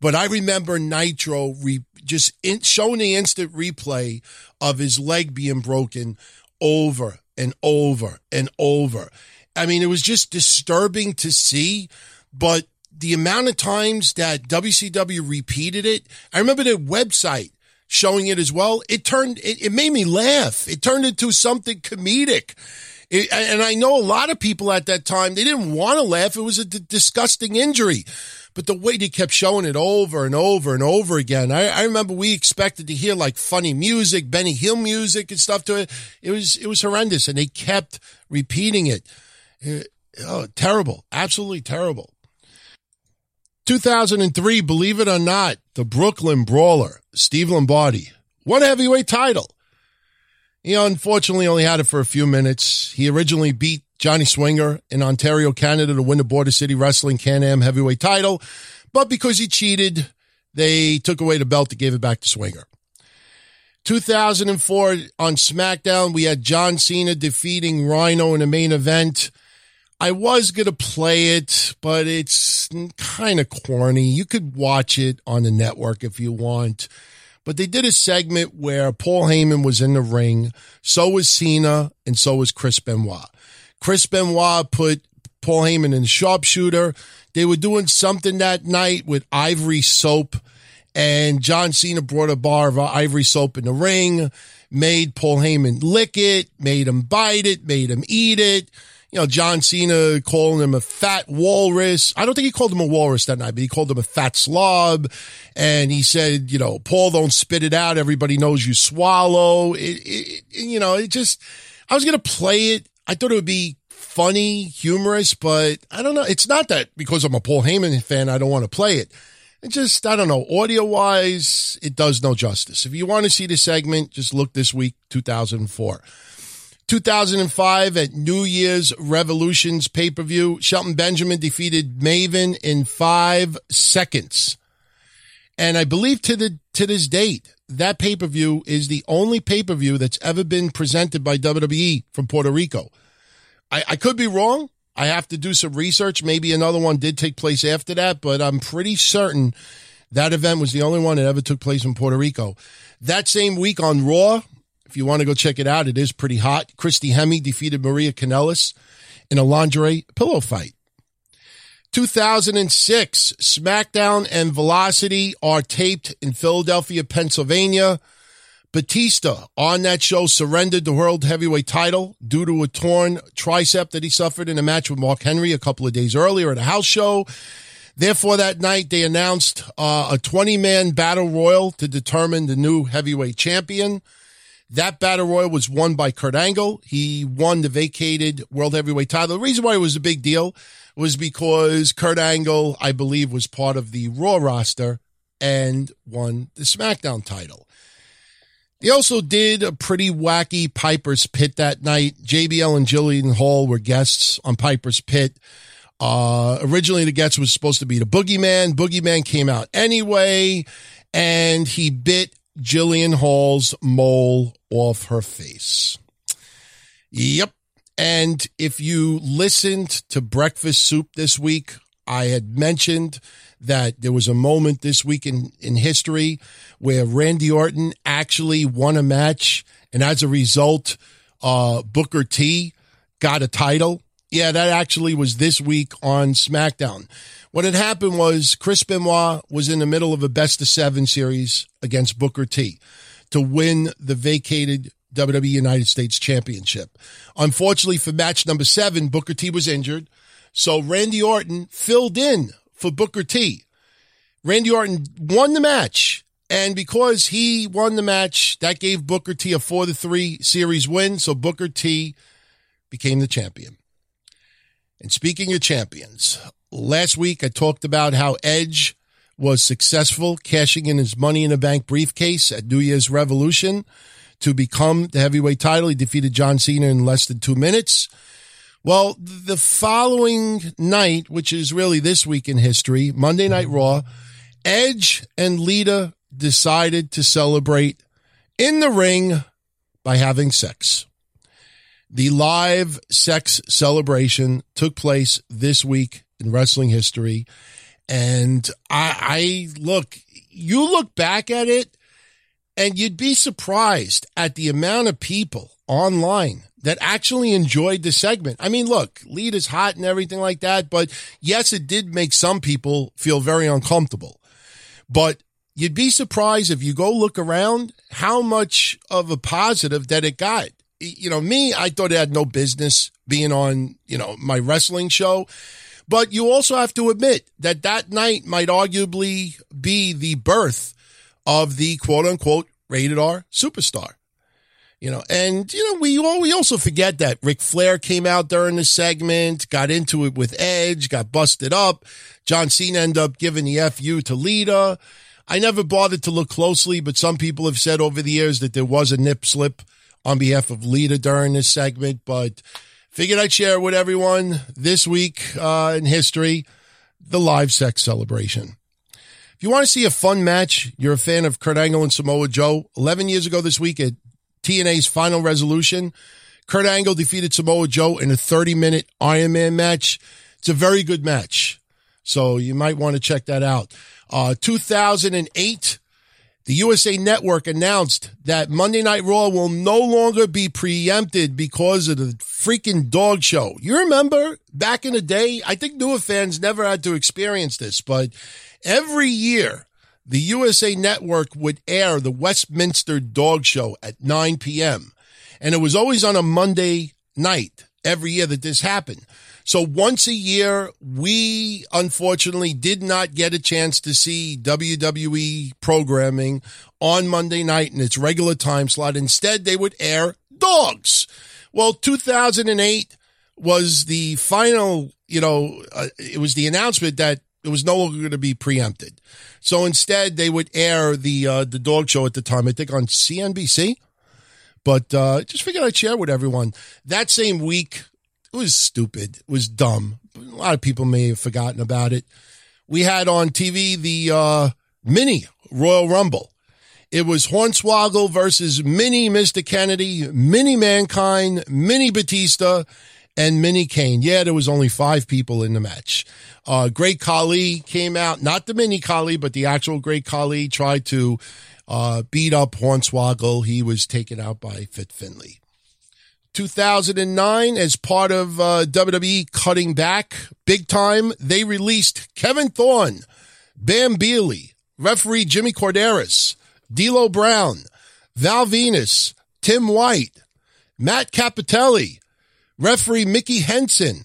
But I remember Nitro re- just in, showing the instant replay of his leg being broken over and over and over. I mean, it was just disturbing to see, but the amount of times that WCW repeated it, I remember their website showing it as well. It turned, it, it made me laugh. It turned into something comedic. It, and I know a lot of people at that time, they didn't want to laugh. It was a d- disgusting injury. But the way they kept showing it over and over and over again, I, I remember we expected to hear like funny music, Benny Hill music and stuff to it. It was, it was horrendous and they kept repeating it. it oh, terrible. Absolutely terrible. 2003, believe it or not, the Brooklyn Brawler, Steve Lombardi, won heavyweight title. He unfortunately only had it for a few minutes. He originally beat Johnny Swinger in Ontario, Canada to win the Border City Wrestling Can-Am heavyweight title. But because he cheated, they took away the belt and gave it back to Swinger. 2004 on SmackDown, we had John Cena defeating Rhino in the main event. I was going to play it, but it's kind of corny. You could watch it on the network if you want. But they did a segment where Paul Heyman was in the ring. So was Cena and so was Chris Benoit. Chris Benoit put Paul Heyman in sharpshooter. They were doing something that night with ivory soap and John Cena brought a bar of ivory soap in the ring, made Paul Heyman lick it, made him bite it, made him eat it. You know, John Cena calling him a fat walrus. I don't think he called him a walrus that night, but he called him a fat slob. And he said, you know, Paul, don't spit it out. Everybody knows you swallow. It, it, you know, it just, I was going to play it. I thought it would be funny, humorous, but I don't know. It's not that because I'm a Paul Heyman fan, I don't want to play it. It just, I don't know, audio wise, it does no justice. If you want to see the segment, just look this week, 2004. 2005 at New Year's Revolutions pay per view, Shelton Benjamin defeated Maven in five seconds. And I believe to the to this date, that pay per view is the only pay per view that's ever been presented by WWE from Puerto Rico. I, I could be wrong. I have to do some research. Maybe another one did take place after that, but I'm pretty certain that event was the only one that ever took place in Puerto Rico. That same week on Raw, if you want to go check it out, it is pretty hot. Christy Hemme defeated Maria Kanellis in a lingerie pillow fight. 2006, SmackDown and Velocity are taped in Philadelphia, Pennsylvania. Batista on that show surrendered the world heavyweight title due to a torn tricep that he suffered in a match with Mark Henry a couple of days earlier at a house show. Therefore, that night they announced uh, a 20 man battle royal to determine the new heavyweight champion. That battle royal was won by Kurt Angle. He won the vacated world heavyweight title. The reason why it was a big deal was because Kurt Angle, I believe, was part of the Raw roster and won the SmackDown title. They also did a pretty wacky Piper's Pit that night. JBL and Jillian Hall were guests on Piper's Pit. Uh, originally the guest was supposed to be the Boogeyman. Boogeyman came out anyway, and he bit Jillian Hall's mole off her face. Yep. And if you listened to Breakfast Soup this week, I had mentioned that there was a moment this week in, in history where Randy Orton actually won a match. And as a result, uh, Booker T got a title. Yeah, that actually was this week on SmackDown. What had happened was Chris Benoit was in the middle of a best of seven series against Booker T to win the vacated WWE United States Championship. Unfortunately for match number seven, Booker T was injured. So Randy Orton filled in for Booker T. Randy Orton won the match. And because he won the match, that gave Booker T a four to three series win. So Booker T became the champion. And speaking of champions, last week I talked about how Edge was successful cashing in his money in a bank briefcase at New Year's Revolution to become the heavyweight title. He defeated John Cena in less than two minutes. Well, the following night, which is really this week in history, Monday Night Raw, Edge and Lita decided to celebrate in the ring by having sex. The live sex celebration took place this week in wrestling history. And I, I look, you look back at it and you'd be surprised at the amount of people online that actually enjoyed the segment. I mean, look, Lita is hot and everything like that, but yes, it did make some people feel very uncomfortable. But you'd be surprised if you go look around how much of a positive that it got. you know, me, I thought it had no business being on, you know, my wrestling show. But you also have to admit that that night might arguably be the birth of the quote unquote rated R superstar. You know, and you know, we all, we also forget that Ric Flair came out during the segment, got into it with Edge, got busted up. John Cena ended up giving the FU to Lita. I never bothered to look closely, but some people have said over the years that there was a nip slip on behalf of Lita during this segment, but figured I'd share with everyone this week uh, in history, the live sex celebration. If you want to see a fun match, you're a fan of Kurt Angle and Samoa Joe. 11 years ago this week at TNA's final resolution. Kurt Angle defeated Samoa Joe in a 30 minute Iron Man match. It's a very good match. So you might want to check that out. Uh, 2008, the USA Network announced that Monday Night Raw will no longer be preempted because of the freaking dog show. You remember back in the day? I think newer fans never had to experience this, but every year the USA Network would air the Westminster Dog Show at 9 p.m. And it was always on a Monday night every year that this happened. So once a year, we unfortunately did not get a chance to see WWE programming on Monday night in its regular time slot. Instead, they would air dogs. Well, 2008 was the final, you know, uh, it was the announcement that it was no longer going to be preempted. So instead, they would air the uh, the dog show at the time. I think on CNBC. But uh, just figured I'd share with everyone. That same week, it was stupid. It was dumb. A lot of people may have forgotten about it. We had on TV the uh, mini Royal Rumble. It was Hornswoggle versus mini Mr. Kennedy, mini Mankind, mini Batista, and mini Kane. Yeah, there was only five people in the match. Uh, Great Khali came out, not the mini Khali, but the actual Great Khali tried to uh, beat up Hornswoggle. He was taken out by Fit Finlay. 2009, as part of uh, WWE cutting back big time, they released Kevin Thorn, Bam Neely, referee Jimmy Korderas, D'Lo Brown, Val Venis, Tim White, Matt Cappotelli, referee Mickey Henson,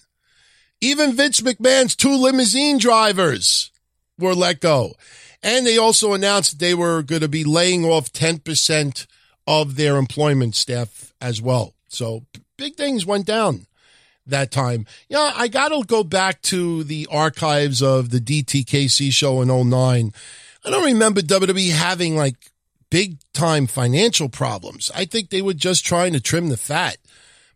even Vince McMahon's two limousine drivers were let go. And they also announced they were going to be laying off 10% of their employment staff as well. So big things went down that time. Yeah, I got to go back to the archives of the DTKC show in 09. I don't remember WWE having like big time financial problems. I think they were just trying to trim the fat.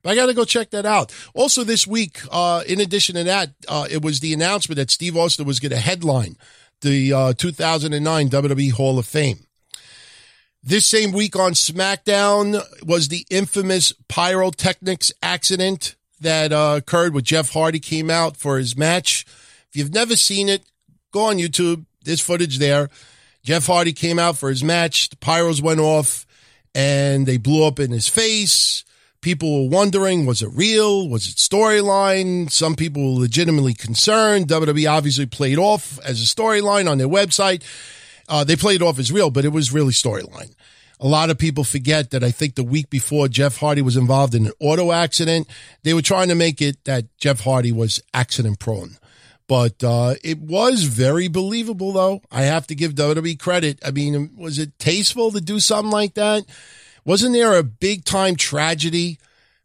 But I got to go check that out. Also, this week, uh, in addition to that, uh, it was the announcement that Steve Austin was going to headline the uh, 2009 WWE Hall of Fame. This same week on SmackDown was the infamous pyrotechnics accident that uh, occurred with Jeff Hardy came out for his match. If you've never seen it, go on YouTube. There's footage there. Jeff Hardy came out for his match. The pyros went off and they blew up in his face. People were wondering, was it real? Was it storyline? Some people were legitimately concerned. WWE obviously played off as a storyline on their website. Uh, they played it off as real, but it was really storyline. A lot of people forget that I think the week before Jeff Hardy was involved in an auto accident, they were trying to make it that Jeff Hardy was accident prone. But uh, it was very believable, though. I have to give WWE credit. I mean, was it tasteful to do something like that? Wasn't there a big time tragedy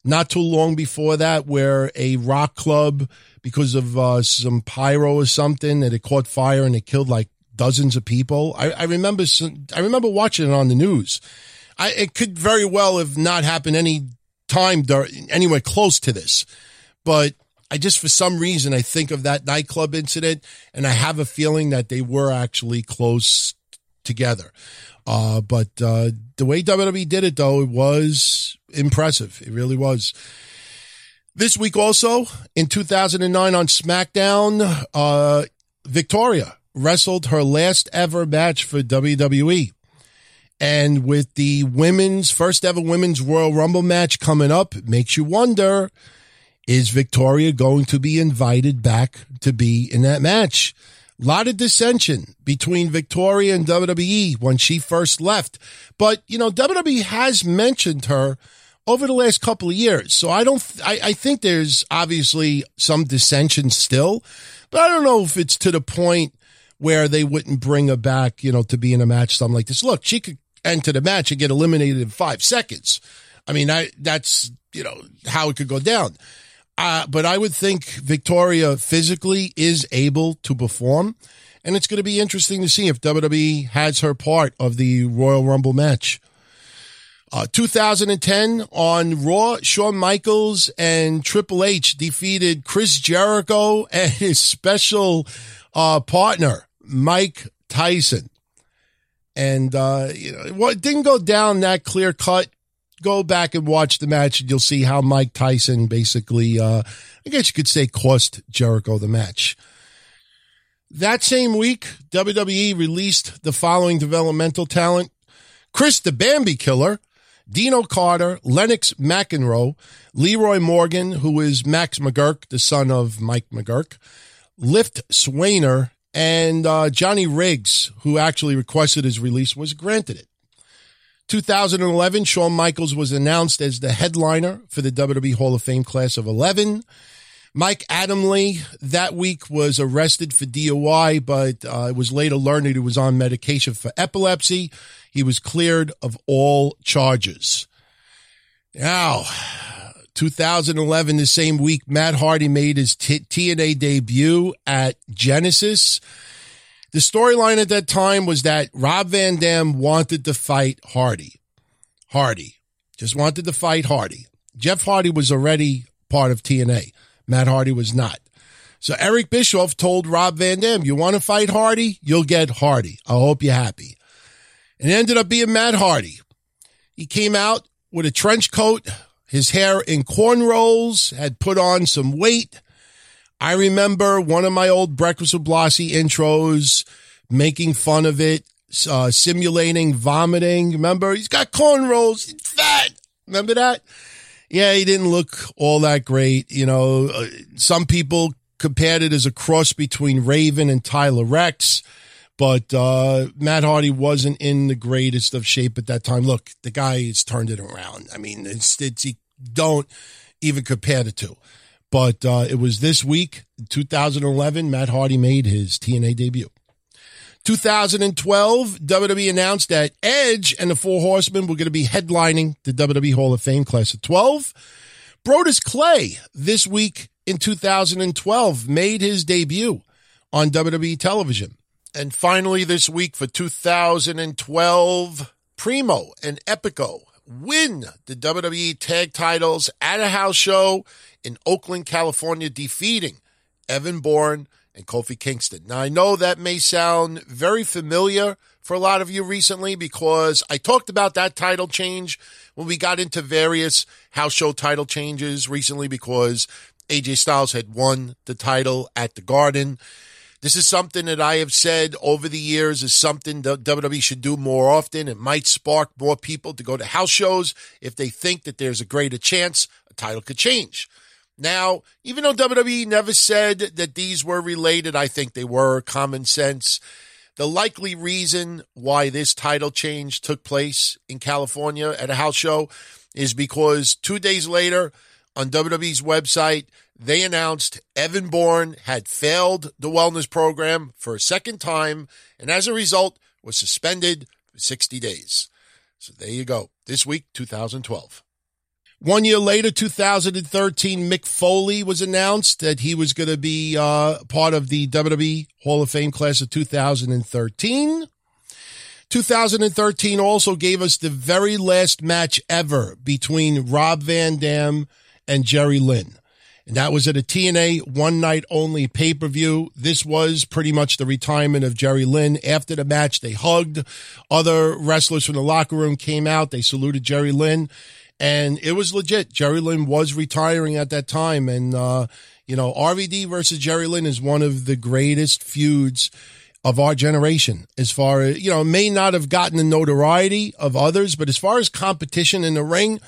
not too long before that where a rock club, because of uh, some pyro or something, that it caught fire and it killed like dozens of people. I, I remember some, I remember watching it on the news. I, it could very well have not happened any time anywhere close to this, but I just for some reason I think of that nightclub incident, and I have a feeling that they were actually close together. Uh, but uh, the way WWE did it, though, it was impressive. It really was. This week, also in 2009 on SmackDown, uh, Victoria wrestled her last ever match for WWE. And with the women's first ever women's Royal Rumble match coming up, makes you wonder is Victoria going to be invited back to be in that match? A lot of dissension between Victoria and WWE when she first left. But, you know, WWE has mentioned her over the last couple of years. So I don't, I, I think there's obviously some dissension still, but I don't know if it's to the point where they wouldn't bring her back, you know, to be in a match, something like this. Look, she could enter the match and get eliminated in five seconds. I mean, I, that's, you know, how it could go down. Uh, but I would think Victoria physically is able to perform. And it's going to be interesting to see if WWE has her part of the Royal Rumble match. Uh, 2010 on Raw, Shawn Michaels and Triple H defeated Chris Jericho and his special uh, partner, Mike Tyson. And, uh, you know, it didn't go down that clear cut go back and watch the match and you'll see how Mike Tyson basically, uh, I guess you could say cost Jericho the match. That same week, WWE released the following developmental talent. Chris the Bambi Killer, Dino Carter, Lennox McEnroe, Leroy Morgan, who is Max McGurk, the son of Mike McGurk, Lift Swainer, and uh, Johnny Riggs, who actually requested his release, was granted it. 2011, Shawn Michaels was announced as the headliner for the WWE Hall of Fame class of 11. Mike Adamle that week was arrested for DUI, but uh, it was later learned that he was on medication for epilepsy. He was cleared of all charges. Now, 2011, the same week, Matt Hardy made his t- TNA debut at Genesis. The storyline at that time was that Rob Van Dam wanted to fight Hardy. Hardy. Just wanted to fight Hardy. Jeff Hardy was already part of TNA. Matt Hardy was not. So Eric Bischoff told Rob Van Dam, you want to fight Hardy? You'll get Hardy. I hope you're happy. And it ended up being Matt Hardy. He came out with a trench coat, his hair in cornrows, had put on some weight, I remember one of my old Breakfast with Blassie intros making fun of it, uh, simulating vomiting. Remember, he's got cornrows, he's fat. Remember that? Yeah, he didn't look all that great. You know, uh, some people compared it as a cross between Raven and Tyler Reks, but uh, Matt Hardy wasn't in the greatest of shape at that time. Look, the guy has turned it around. I mean, it's, it's, he don't even compare the two. But uh, it was this week, 2011, Matt Hardy made his TNA debut. 2012, WWE announced that Edge and the Four Horsemen were going to be headlining the WWE Hall of Fame class of 12. Brodus Clay, this week in 2012, made his debut on WWE television. And finally, this week for 2012, Primo and Epico win the WWE tag titles at a house show in Oakland, California, defeating Evan Bourne and Kofi Kingston. Now, I know that may sound very familiar for a lot of you recently because I talked about that title change when we got into various house show title changes recently because AJ Styles had won the title at the Garden. This is something that I have said over the years is something WWE should do more often. It might spark more people to go to house shows if they think that there's a greater chance a title could change. Now, even though WWE never said that these were related, I think they were common sense. The likely reason why this title change took place in California at a house show is because two days later on WWE's website, they announced Evan Bourne had failed the wellness program for a second time and as a result was suspended for 60 days. So there you go. This week, 2012. One year later, 2013, Mick Foley was announced that he was going to be uh, part of the WWE Hall of Fame class of 2013. 2013 also gave us the very last match ever between Rob Van Dam and Jerry Lynn. And that was at a TNA one night only pay per view. This was pretty much the retirement of Jerry Lynn. After the match, they hugged. Other wrestlers from the locker room came out. They saluted Jerry Lynn and it was legit. Jerry Lynn was retiring at that time, and uh, you know, RVD versus Jerry Lynn is one of the greatest feuds of our generation. As far as you know, may not have gotten the notoriety of others, but as far as competition in the ring,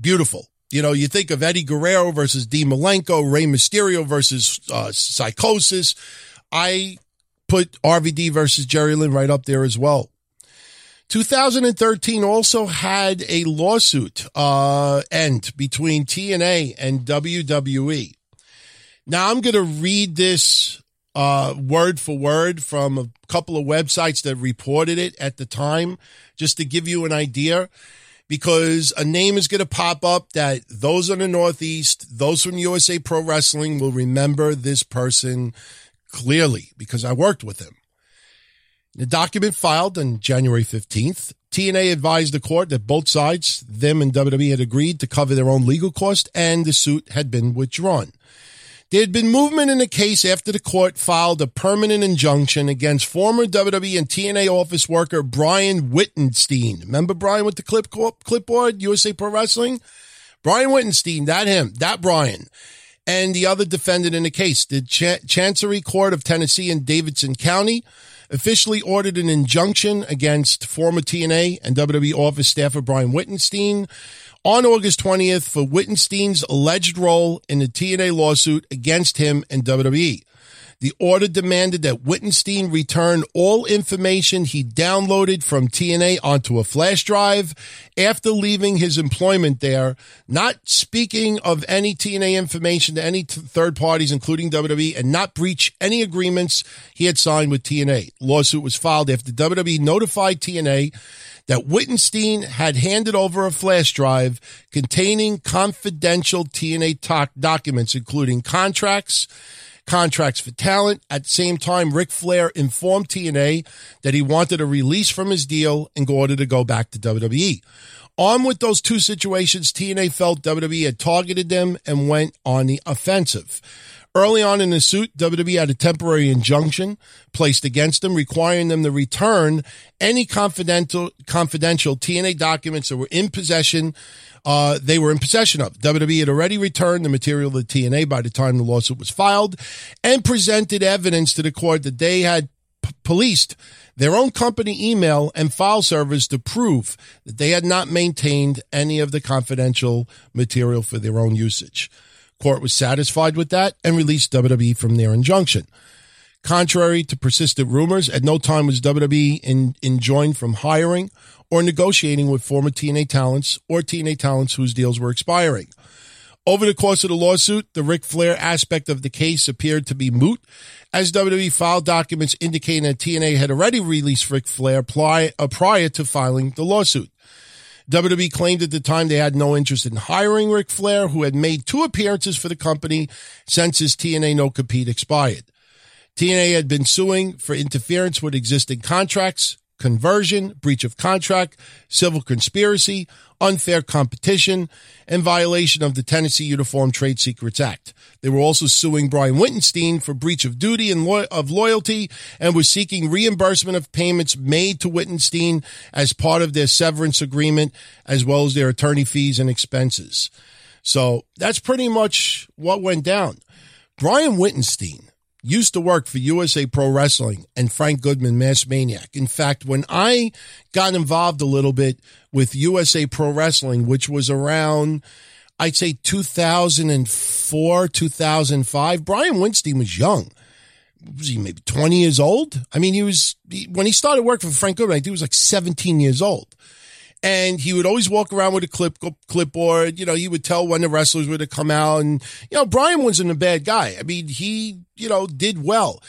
beautiful. You know, you think of Eddie Guerrero versus Dean Malenko, Rey Mysterio versus uh, Psicosis. I put RVD versus Jerry Lynn right up there as well. 2013 also had a lawsuit uh, end between TNA and WWE. Now I'm going to read this uh, word for word from a couple of websites that reported it at the time, just to give you an idea. Because a name is going to pop up that those in the Northeast, those from USA Pro Wrestling will remember this person clearly because I worked with him. The document filed on January 15th. TNA advised the court that both sides, them and WWE, had agreed to cover their own legal costs and the suit had been withdrawn. There had been movement in the case after the court filed a permanent injunction against former WWE and TNA office worker Brian Wittenstein. Remember Brian with the clip clipboard, USA Pro Wrestling? Brian Wittenstein, that him, that Brian. And the other defendant in the case, the Ch- Chancery Court of Tennessee in Davidson County officially ordered an injunction against former TNA and WWE office staffer Brian Wittenstein on August 20th for Wittenstein's alleged role in the TNA lawsuit against him and WWE. The order demanded that Wittenstein return all information he downloaded from TNA onto a flash drive after leaving his employment there, not speaking of any TNA information to any third parties, including WWE, and not breach any agreements he had signed with TNA. Lawsuit was filed after WWE notified TNA that Wittenstein had handed over a flash drive containing confidential TNA documents, including contracts, contracts for talent. At the same time, Ric Flair informed TNA that he wanted a release from his deal in order to go back to WWE. On with those two situations, TNA felt WWE had targeted them and went on the offensive. Early on in the suit, WWE had a temporary injunction placed against them, requiring them to return any confidential confidential TNA documents that were in possession. Uh, they were in possession of. WWE had already returned the material to TNA by the time the lawsuit was filed, and presented evidence to the court that they had p- policed their own company email and file servers to prove that they had not maintained any of the confidential material for their own usage. Court was satisfied with that and released WWE from their injunction. Contrary to persistent rumors, at no time was WWE in, enjoined from hiring or negotiating with former TNA talents or TNA talents whose deals were expiring. Over the course of the lawsuit, the Ric Flair aspect of the case appeared to be moot, as WWE filed documents indicating that TNA had already released Ric Flair uh, prior to filing the lawsuit. WWE claimed at the time they had no interest in hiring Ric Flair, who had made two appearances for the company since his TNA no compete expired. TNA had been suing for interference with existing contracts, conversion, breach of contract, civil conspiracy, unfair competition, and violation of the Tennessee Uniform Trade Secrets Act. They were also suing Brian Wittenstein for breach of duty and lo- of loyalty and was seeking reimbursement of payments made to Wittenstein as part of their severance agreement, as well as their attorney fees and expenses. So that's pretty much what went down. Brian Wittenstein used to work for USA Pro Wrestling and Frank Goodman, Mass Maniac. In fact, when I got involved a little bit with USA Pro Wrestling, which was around, I'd say 2004, 2005, Brian Wittenstein was young. Was he maybe 20 years old? I mean, he was, he, when he started working for Frank Goodman, I think he was like 17 years old and he would always walk around with a clip clipboard. You know, he would tell when the wrestlers were to come out, and you know, Brian wasn't a bad guy. I mean, he you know did well,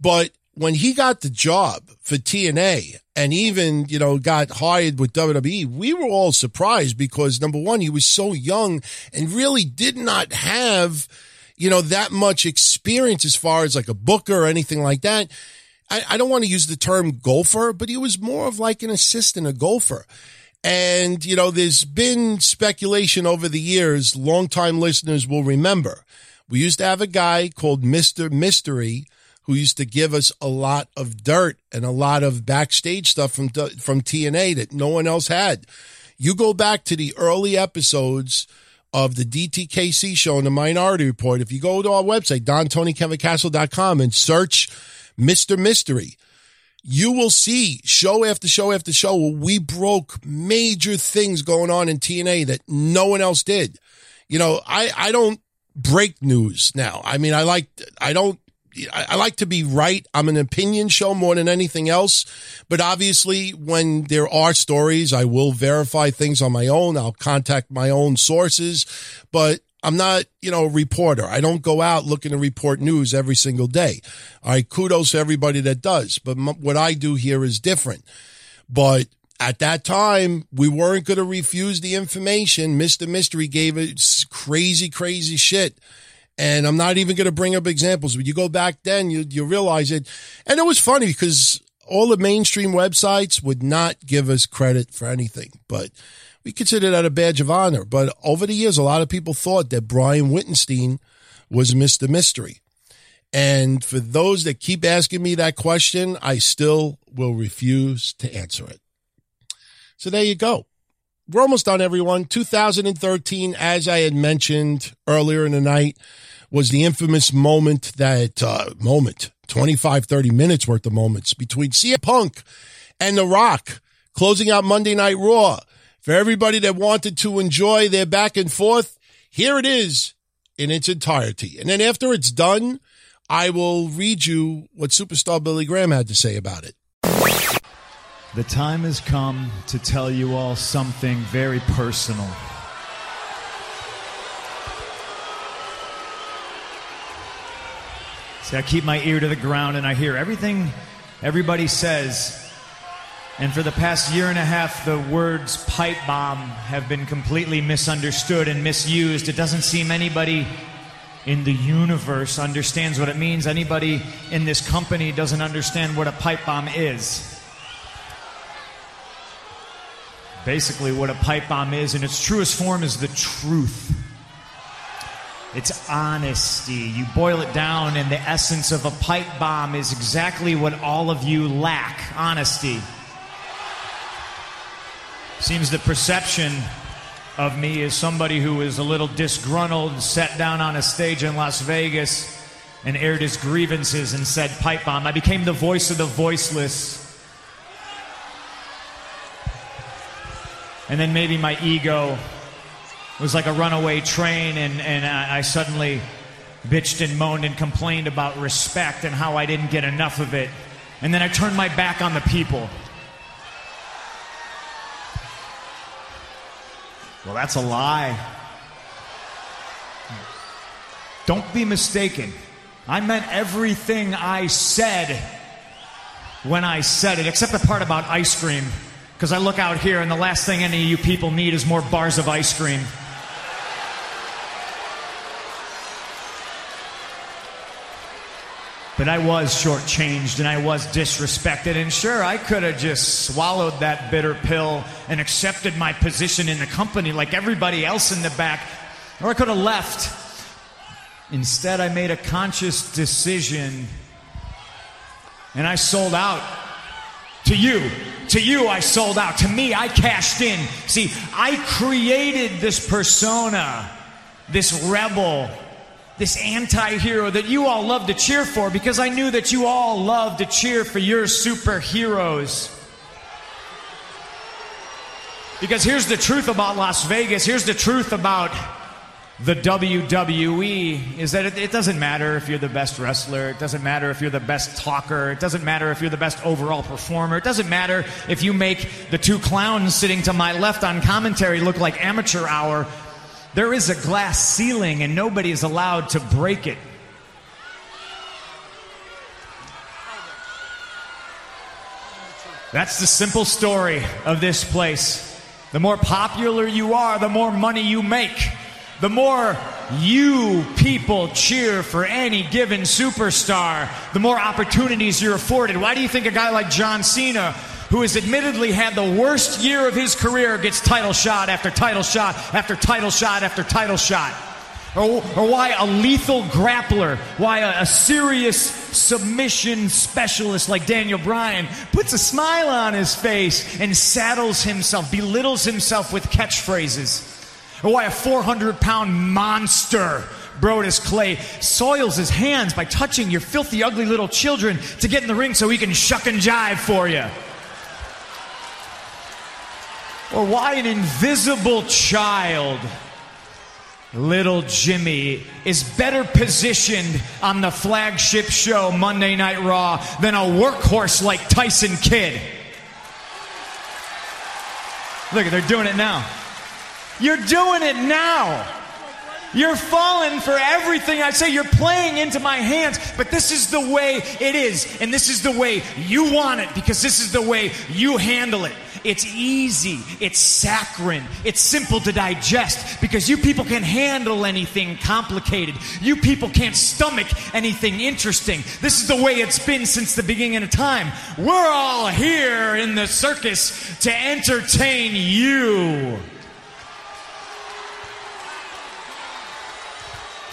but when he got the job for TNA and even, you know, got hired with WWE, we were all surprised because number one, he was so young and really did not have, you know, that much experience as far as like a booker or anything like that. I, I don't want to use the term golfer, but he was more of like an assistant, a golfer. And, you know, there's been speculation over the years, longtime listeners will remember. We used to have a guy called Mr. Mystery who used to give us a lot of dirt and a lot of backstage stuff from, from TNA that no one else had. You go back to the early episodes of the DTKC show and the Minority Report. If you go to our website, DonTonyKevinCastle.com and search Mr. Mystery, you will see show after show after show we broke major things going on in TNA that no one else did. You know, I, I don't break news now. I mean, I like, I don't, I, I like to be right. I'm an opinion show more than anything else. But obviously, when there are stories, I will verify things on my own. I'll contact my own sources. But I'm not, you know, a reporter. I don't go out looking to report news every single day. Right. Kudos to everybody that does. But m- what I do here is different. But at that time, we weren't going to refuse the information. Mr. Mystery gave it crazy, crazy shit. And I'm not even going to bring up examples, but you go back then, you, you realize it. And it was funny because all the mainstream websites would not give us credit for anything, but we consider that a badge of honor. But over the years, a lot of people thought that Brian Wittenstein was Mr. Mystery. And for those that keep asking me that question, I still will refuse to answer it. So there you go. We're almost done, everyone. 2013, as I had mentioned earlier in the night, was the infamous moment that, uh, moment, 25, 30 minutes worth of moments between CM Punk and The Rock closing out Monday Night Raw. For everybody that wanted to enjoy their back and forth, here it is in its entirety. And then after it's done, I will read you what Superstar Billy Graham had to say about it. The time has come to tell you all something very personal. See, I keep my ear to the ground and I hear everything everybody says. And for the past year and a half, the words pipe bomb have been completely misunderstood and misused. It doesn't seem anybody in the universe understands what it means. Anybody in this company doesn't understand what a pipe bomb is. Basically, what a pipe bomb is, in its truest form, is the truth. It's honesty. You boil it down, and the essence of a pipe bomb is exactly what all of you lack honesty. Seems the perception of me is somebody who is a little disgruntled, sat down on a stage in Las Vegas and aired his grievances and said pipe bomb. I became the voice of the voiceless. And then maybe my ego was like a runaway train, and, and I, I suddenly bitched and moaned and complained about respect and how I didn't get enough of it. And then I turned my back on the people. Well, that's a lie. Don't be mistaken. I meant everything I said when I said it, except the part about ice cream. Because I look out here and the last thing any of you people need is more bars of ice cream. But I was shortchanged and I was disrespected. And sure, I could have just swallowed that bitter pill and accepted my position in the company like everybody else in the back. Or I could have left. Instead, I made a conscious decision and I sold out. To you, to you, I sold out. To me, I cashed in. See, I created this persona, this rebel, this anti hero that you all love to cheer for because I knew that you all love to cheer for your superheroes. Because here's the truth about Las Vegas, here's the truth about the WWE is that it, it, doesn't matter if you're the best wrestler, it doesn't matter if you're the best talker, it doesn't matter if you're the best overall performer, it doesn't matter if you make the two clowns sitting to my left on commentary look like amateur hour. There is a glass ceiling and nobody is allowed to break it. That's the simple story of this place. The more popular you are, the more money you make. The more you people cheer for any given superstar, the more opportunities you're afforded. Why do you think a guy like John Cena, who has admittedly had the worst year of his career, gets title shot after title shot after title shot after title shot? Or, or why a lethal grappler, why a, a serious submission specialist like Daniel Bryan puts a smile on his face and saddles himself, belittles himself with catchphrases or why a 400 pound monster, Brodus Clay, soils his hands by touching your filthy, ugly little children to get in the ring so he can shuck and jive for you. Or why an invisible child Little Jimmy is better positioned on the flagship show Monday Night Raw than a workhorse like Tyson Kidd. Look, they're doing it now. You're doing it now. You're falling for everything I say. You're playing into my hands, but this is the way it is, and this is the way you want it because this is the way you handle it. It's easy, it's saccharine, it's simple to digest because you people can handle anything complicated. You people can't stomach anything interesting. This is the way it's been since the beginning of time. We're all here in the circus to entertain you.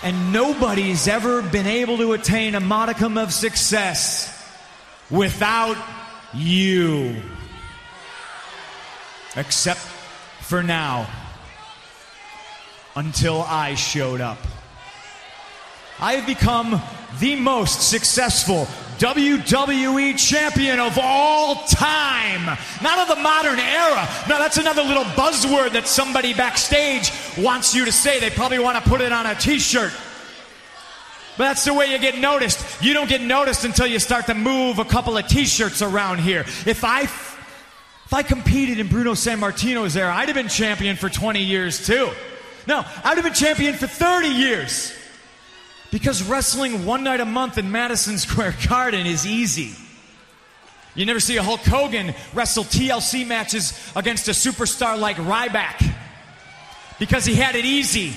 And nobody's ever been able to attain a modicum of success without you. Except for now. Until I showed up. I have become the most successful WWE champion of all time. Not of the modern era. No, that's another little buzzword that somebody backstage wants you to say. They probably want to put it on a t shirt. But that's the way you get noticed. You don't get noticed until you start to move a couple of t shirts around here. If I. If I competed in Bruno Sammartino's era, I'd have been champion for 20 years too. No, I'd have been champion for 30 years. Because wrestling one night a month in Madison Square Garden is easy. You never see a Hulk Hogan wrestle TLC matches against a superstar like Ryback because he had it easy.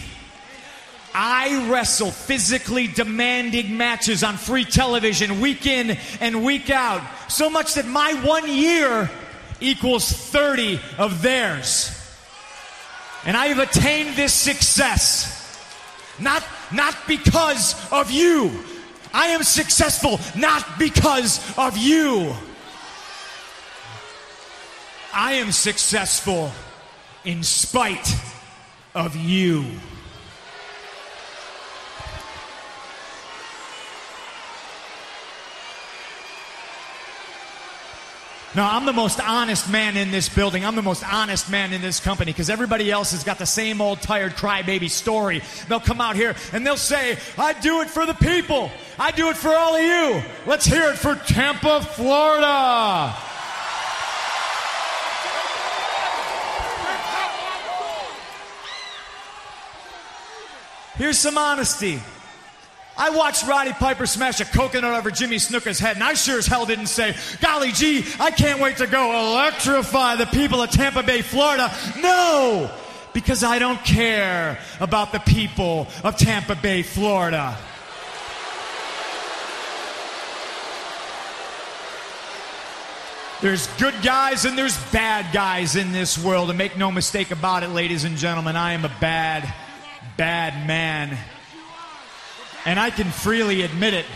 I wrestle physically demanding matches on free television week in and week out, so much that my one year equals 30 of theirs. And I have attained this success not, not because of you. I am successful not because of you. I am successful in spite of you. No, I'm the most honest man in this building. I'm the most honest man in this company because everybody else has got the same old tired crybaby story. They'll come out here and they'll say, I do it for the people. I do it for all of you. Let's hear it for Tampa, Florida. Here's some honesty. I watched Roddy Piper smash a coconut over Jimmy Snuka's head, and I sure as hell didn't say, Golly gee, I can't wait to go electrify the people of Tampa Bay, Florida. No! Because I don't care about the people of Tampa Bay, Florida. There's good guys and there's bad guys in this world, and make no mistake about it, ladies and gentlemen, I am a bad, bad man. And I can freely admit it.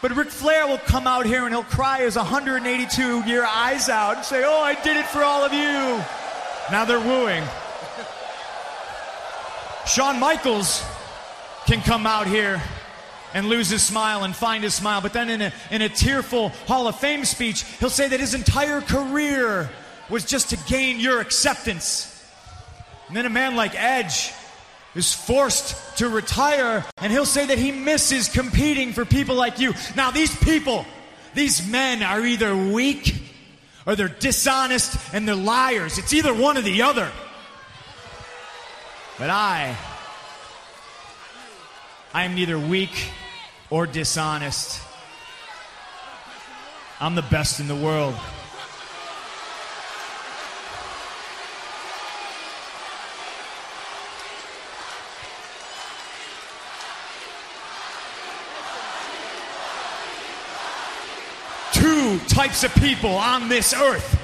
But Ric Flair will come out here and he'll cry his 182 year eyes out and say, Oh, I did it for all of you. Now they're wooing. Shawn Michaels can come out here and lose his smile and find his smile, but then in a, in a tearful Hall of Fame speech, he'll say that his entire career was just to gain your acceptance. And then a man like Edge is forced to retire, and he'll say that he misses competing for people like you. Now, these people, these men are either weak or they're dishonest and they're liars. It's either one or the other. But I, I am neither weak or dishonest. I'm the best in the world. two types of people on this earth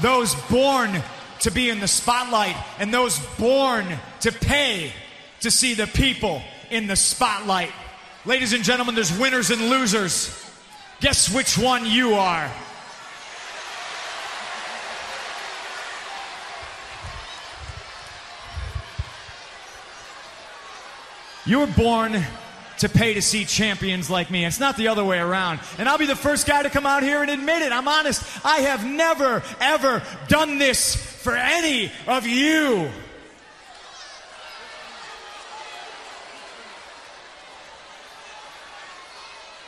those born to be in the spotlight and those born to pay to see the people in the spotlight. Ladies and gentlemen, there's winners and losers. Guess which one you are? You were born to pay to see champions like me. It's not the other way around. And I'll be the first guy to come out here and admit it. I'm honest. I have never, ever done this for any of you.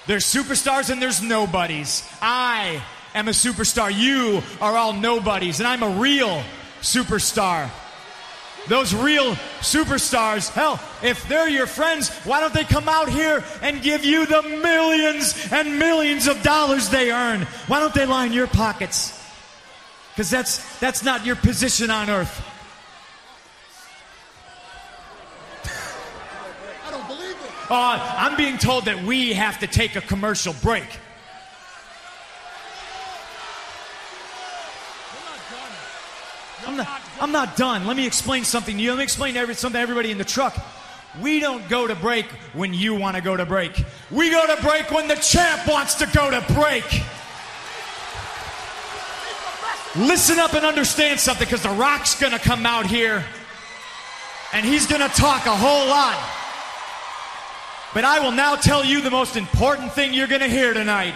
There's superstars and there's nobodies. I am a superstar. You are all nobodies, and I'm a real superstar. Those real superstars, hell, if they're your friends, why don't they come out here and give you the millions and millions of dollars they earn? Why don't they line your pockets? Because that's, that's not your position on earth. I don't believe it. Uh, I'm being told that we have to take a commercial break. I'm not, I'm not done. Let me explain something to you. Let me explain every, something to everybody in the truck. We don't go to break when you want to go to break. We go to break when the champ wants to go to break. Listen up and understand something because The Rock's going to come out here and he's going to talk a whole lot. But I will now tell you the most important thing you're going to hear tonight.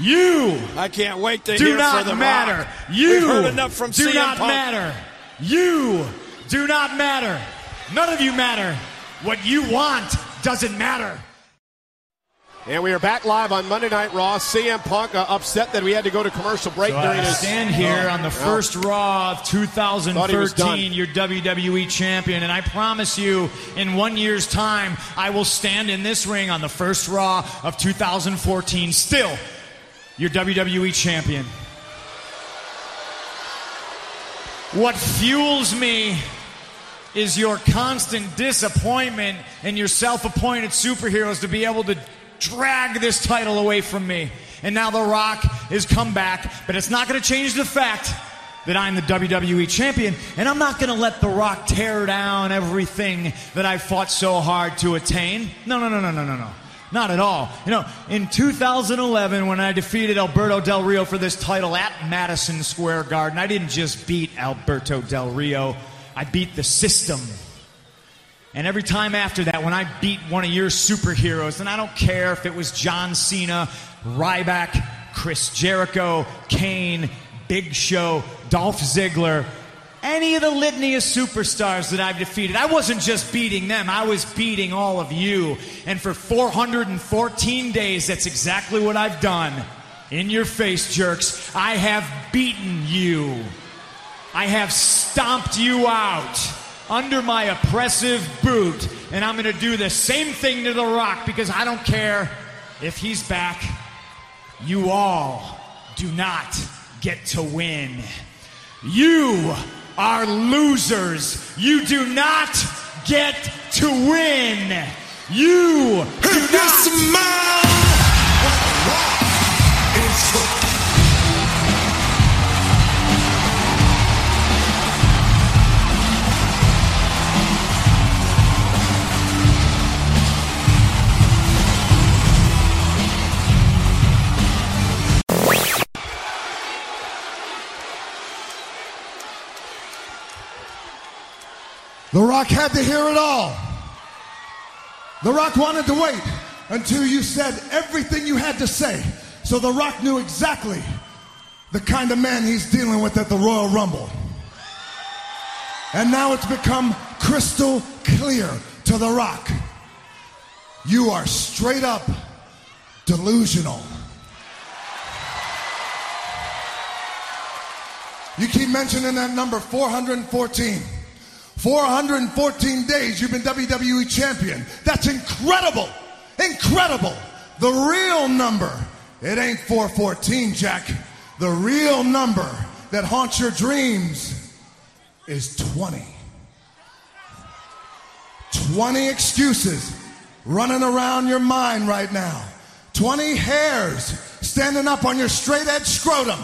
You I can't wait to do hear not for the matter. Rock. You We've heard enough from do CM not Punk. matter. You do not matter. None of you matter. What you want doesn't matter. And we are back live on Monday Night Raw. CM Punk uh, upset that we had to go to commercial break So during I his stand here Oh, on the well. first Raw of Thought he was done. 2013, your WWE champion, and I promise you, in one year's time, I will stand in this ring on the first Raw of 2014, still your WWE champion. What fuels me is your constant disappointment and your self appointed superheroes to be able to drag this title away from me. And now The Rock has come back, but it's not going to change the fact that I'm the WWE champion, and I'm not going to let The Rock tear down everything that I fought so hard to attain. No, no, no, no, no, no, no. Not at all. You know, in 2011, when I defeated Alberto Del Rio for this title at Madison Square Garden, I didn't just beat Alberto Del Rio, I beat the system. And every time after that, when I beat one of your superheroes, and I don't care if it was John Cena, Ryback, Chris Jericho, Kane, Big Show, Dolph Ziggler, any of the litany of superstars that I've defeated, I wasn't just beating them, I was beating all of you. And for 414 days, that's exactly what I've done. In your face, jerks. I have beaten you. I have stomped you out under my oppressive boot. And I'm going to do the same thing to The Rock because I don't care if he's back. You all do not get to win. You are losers. You do not get to win. You do not. The Rock had to hear it all. The Rock wanted to wait until you said everything you had to say. So The Rock knew exactly the kind of man he's dealing with at the Royal Rumble. And now it's become crystal clear to The Rock. You are straight up delusional. You keep mentioning that number 414. 414 days you've been WWE champion. That's incredible. Incredible. The real number, it ain't 414, Jack. The real number that haunts your dreams is 20. 20 excuses running around your mind right now. 20 hairs standing up on your straight edge scrotum.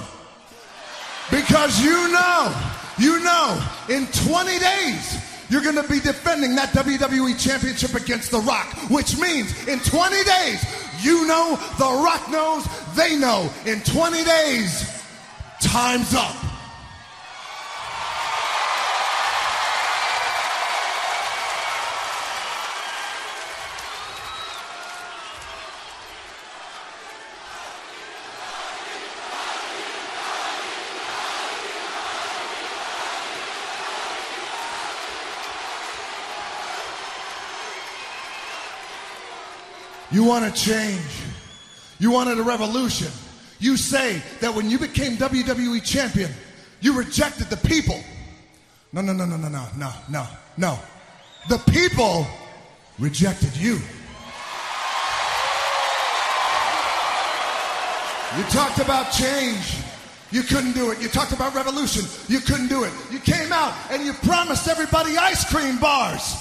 Because you know, you know, in 20 days, you're going to be defending that WWE Championship against The Rock, which means in 20 days, you know, The Rock knows, they know. In 20 days, time's up. You want to change. You wanted a revolution. You say that when you became WWE champion, you rejected the people. No, no, no, no, no, no, no, no, no. The people rejected you. You talked about change. You couldn't do it. You talked about revolution. You couldn't do it. You came out and you promised everybody ice cream bars.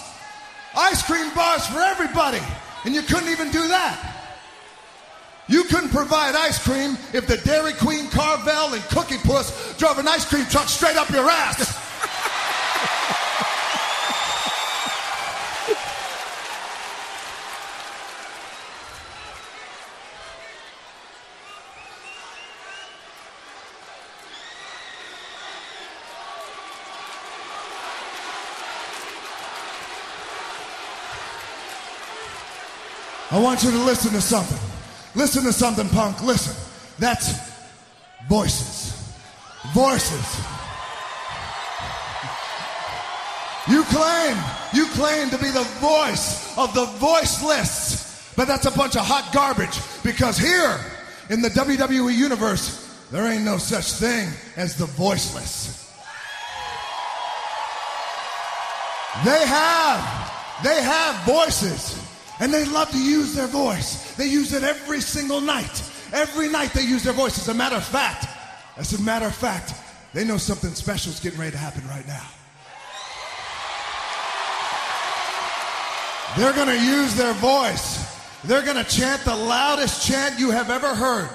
Ice cream bars for everybody. And you couldn't even do that. You couldn't provide ice cream if the Dairy Queen, Carvel, and Cookie Puss drove an ice cream truck straight up your ass. I want you to listen to something. Listen to something, punk. Listen. That's voices. Voices. You claim, you claim to be the voice of the voiceless, but that's a bunch of hot garbage because here in the WWE universe, there ain't no such thing as the voiceless. They have, they have voices. And they love to use their voice. They use it every single night. Every night they use their voice. As a matter of fact, as a matter of fact, they know something special is getting ready to happen right now. They're going to use their voice. They're going to chant the loudest chant you have ever heard.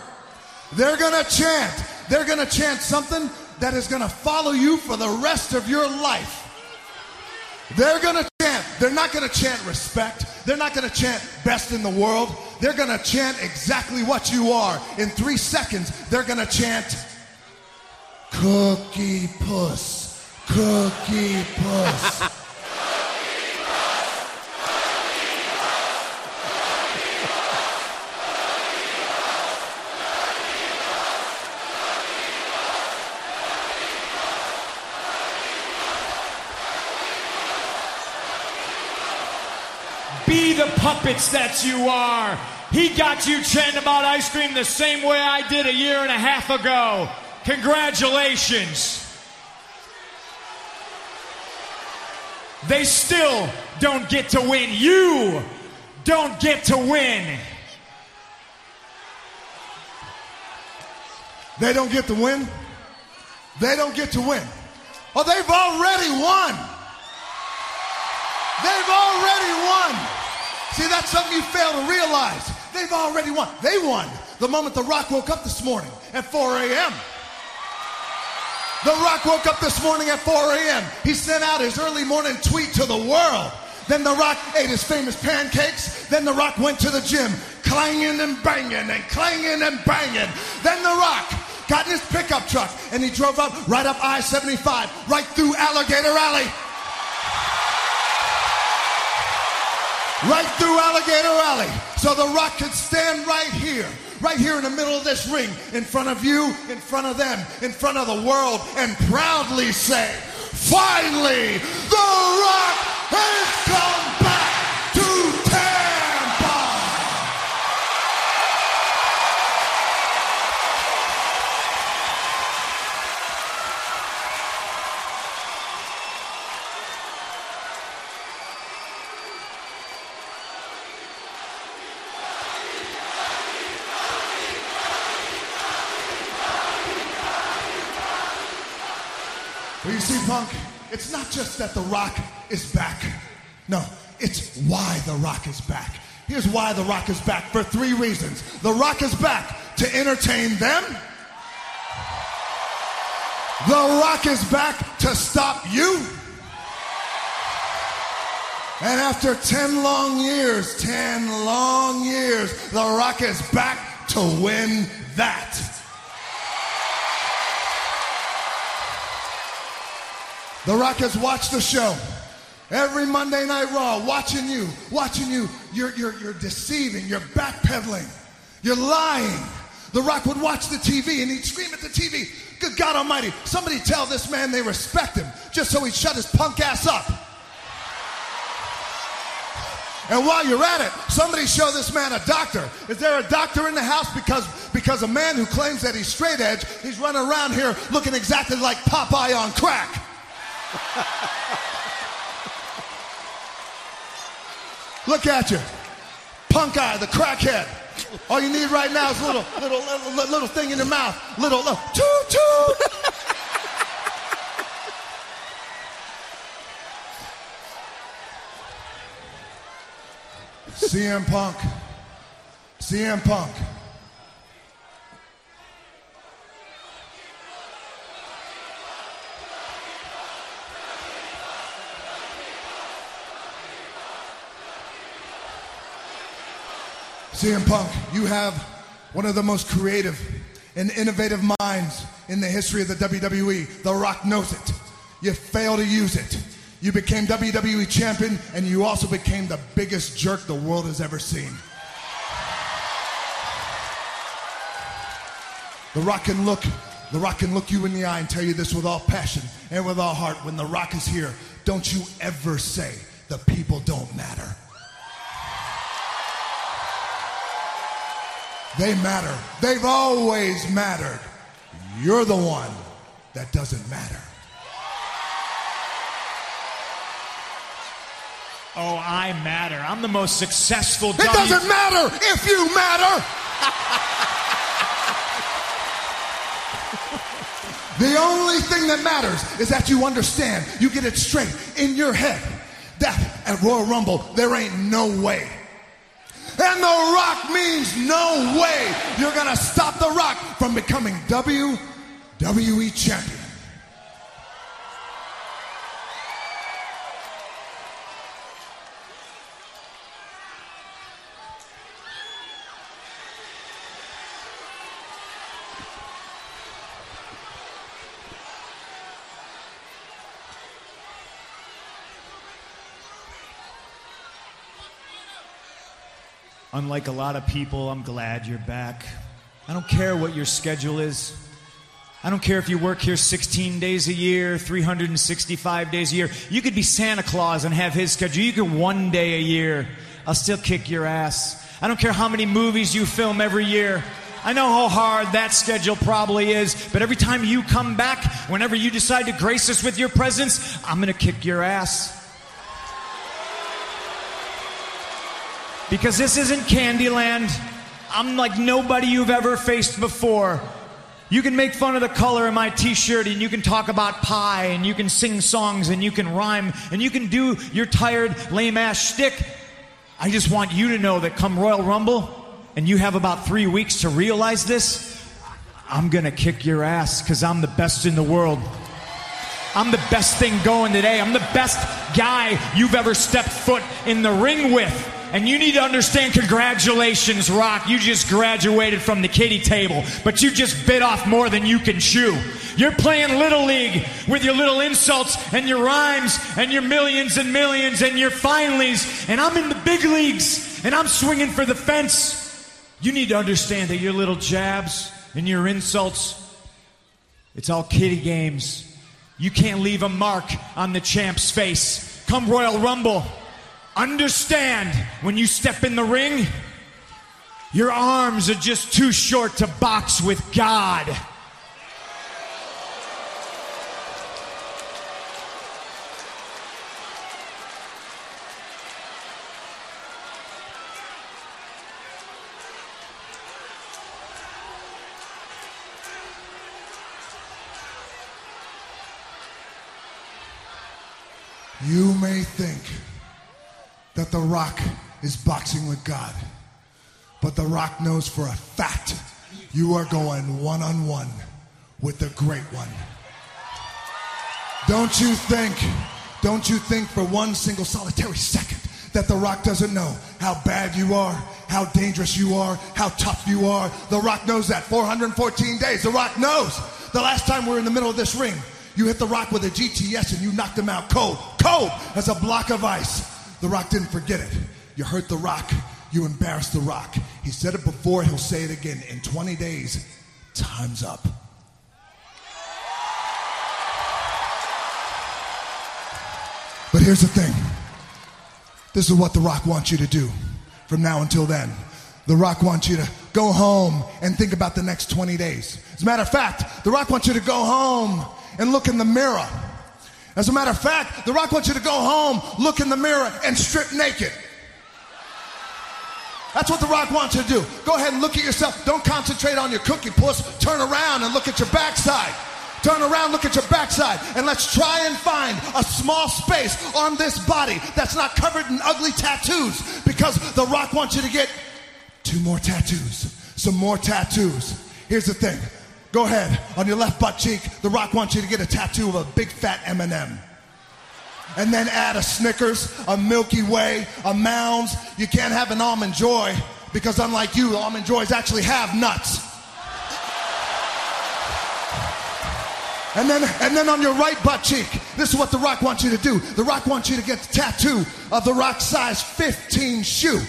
They're going to chant. They're going to chant something that is going to follow you for the rest of your life. They're going to chant. They're not going to chant respect. They're not going to chant best in the world. They're going to chant exactly what you are. In three seconds, they're going to chant Cookie Puss. Cookie Puss. Be the puppets that you are. He got you chanting about ice cream the same way I did a year and a half ago. Congratulations. They still don't get to win. You don't get to win. They don't get to win. They don't get to win. Oh, they've already won. They've already won. See, that's something you fail to realize. They've already won. They won the moment The Rock woke up this morning at 4 a.m. The Rock woke up this morning at 4 a.m. He sent out his early morning tweet to the world. Then The Rock ate his famous pancakes. Then The Rock went to the gym, clanging and banging and clanging and banging. Then The Rock got in his pickup truck and he drove up right up I 75, right through Alligator Alley. Right through Alligator Alley. So The Rock could stand right here, right here in the middle of this ring, in front of you, in front of them, in front of the world, and proudly say, finally, The Rock has come you see, Punk, it's not just that The Rock is back. No, it's why The Rock is back. Here's why The Rock is back for three reasons. The Rock is back to entertain them. The Rock is back to stop you. And after 10 long years, 10 long years, The Rock is back to win that. The Rock has watched the show. Every Monday Night Raw, watching you, watching you. You're, you're, you're deceiving, you're backpedaling, you're lying. The Rock would watch the TV and he'd scream at the TV, Good God Almighty, somebody tell this man they respect him, just so he'd shut his punk ass up. And while you're at it, somebody show this man a doctor. Is there a doctor in the house? Because because a man who claims that he's straight edge, he's running around here looking exactly like Popeye on crack. Look at you. Punk eye, the crackhead. All you need right now is a little, little, little, little thing in your mouth. Little, little, toot, toot. CM Punk. CM Punk. CM Punk, you have one of the most creative and innovative minds in the history of the WWE. The Rock knows it. You fail to use it. You became WWE champion and you also became the biggest jerk the world has ever seen. The Rock can look, the Rock can look you in the eye and tell you this with all passion and with all heart. When the Rock is here, don't you ever say the people don't matter. They matter. They've always mattered. You're the one that doesn't matter. Oh, I matter. I'm the most successful. It doesn't matter if you matter. the only thing that matters is that you understand, you get it straight in your head that at Royal Rumble, there ain't no way. And The Rock means no way you're going to stop The Rock from becoming WWE champion. Unlike a lot of people, I'm glad you're back. I don't care what your schedule is. I don't care if you work here 16 days a year, 365 days a year. You could be Santa Claus and have his schedule. You could one day a year. I'll still kick your ass. I don't care how many movies you film every year. I know how hard that schedule probably is, but every time you come back, whenever you decide to grace us with your presence, I'm going to kick your ass. Because this isn't Candyland. I'm like nobody you've ever faced before. You can make fun of the color of my t shirt, and you can talk about pie, and you can sing songs, and you can rhyme, and you can do your tired, lame ass shtick. I just want you to know that come Royal Rumble, and you have about three weeks to realize this, I'm gonna kick your ass because I'm the best in the world. I'm the best thing going today. I'm the best guy you've ever stepped foot in the ring with. And you need to understand, congratulations, Rock. You just graduated from the kiddie table, but you just bit off more than you can chew. You're playing Little League with your little insults and your rhymes and your millions and millions and your finallys. And I'm in the big leagues and I'm swinging for the fence. You need to understand that your little jabs and your insults, it's all kiddie games. You can't leave a mark on the champ's face. Come Royal Rumble. Understand when you step in the ring, your arms are just too short to box with God. You may think that The Rock is boxing with God, but The Rock knows for a fact you are going one on one with the great one. Don't you think, don't you think for one single solitary second that The Rock doesn't know how bad you are, how dangerous you are, how tough you are? The Rock knows that. 414 days. The Rock knows. The last time we were in the middle of this ring, you hit The Rock with a GTS and you knocked him out cold. Cold as a block of ice. The Rock didn't forget it. You hurt The Rock. You embarrassed The Rock. He said it before, he'll say it again. In 20 days, time's up. But here's the thing This is what The Rock wants you to do from now until then. The Rock wants you to go home and think about the next 20 days. As a matter of fact, The Rock wants you to go home and look in the mirror. As a matter of fact, The Rock wants you to go home, look in the mirror, and strip naked. That's what The Rock wants you to do. Go ahead and look at yourself. Don't concentrate on your cookie puss. Turn around and look at your backside. Turn around, look at your backside, and let's try and find a small space on this body that's not covered in ugly tattoos because The Rock wants you to get two more tattoos, some more tattoos. Here's the thing. Go ahead, on your left butt cheek, The Rock wants you to get a tattoo of a big fat M&M. And then add a Snickers, a Milky Way, a Mounds. You can't have an Almond Joy because unlike you, Almond Joys actually have nuts. And then, and then on your right butt cheek, this is what The Rock wants you to do. The Rock wants you to get the tattoo of The Rock size 15 shoe.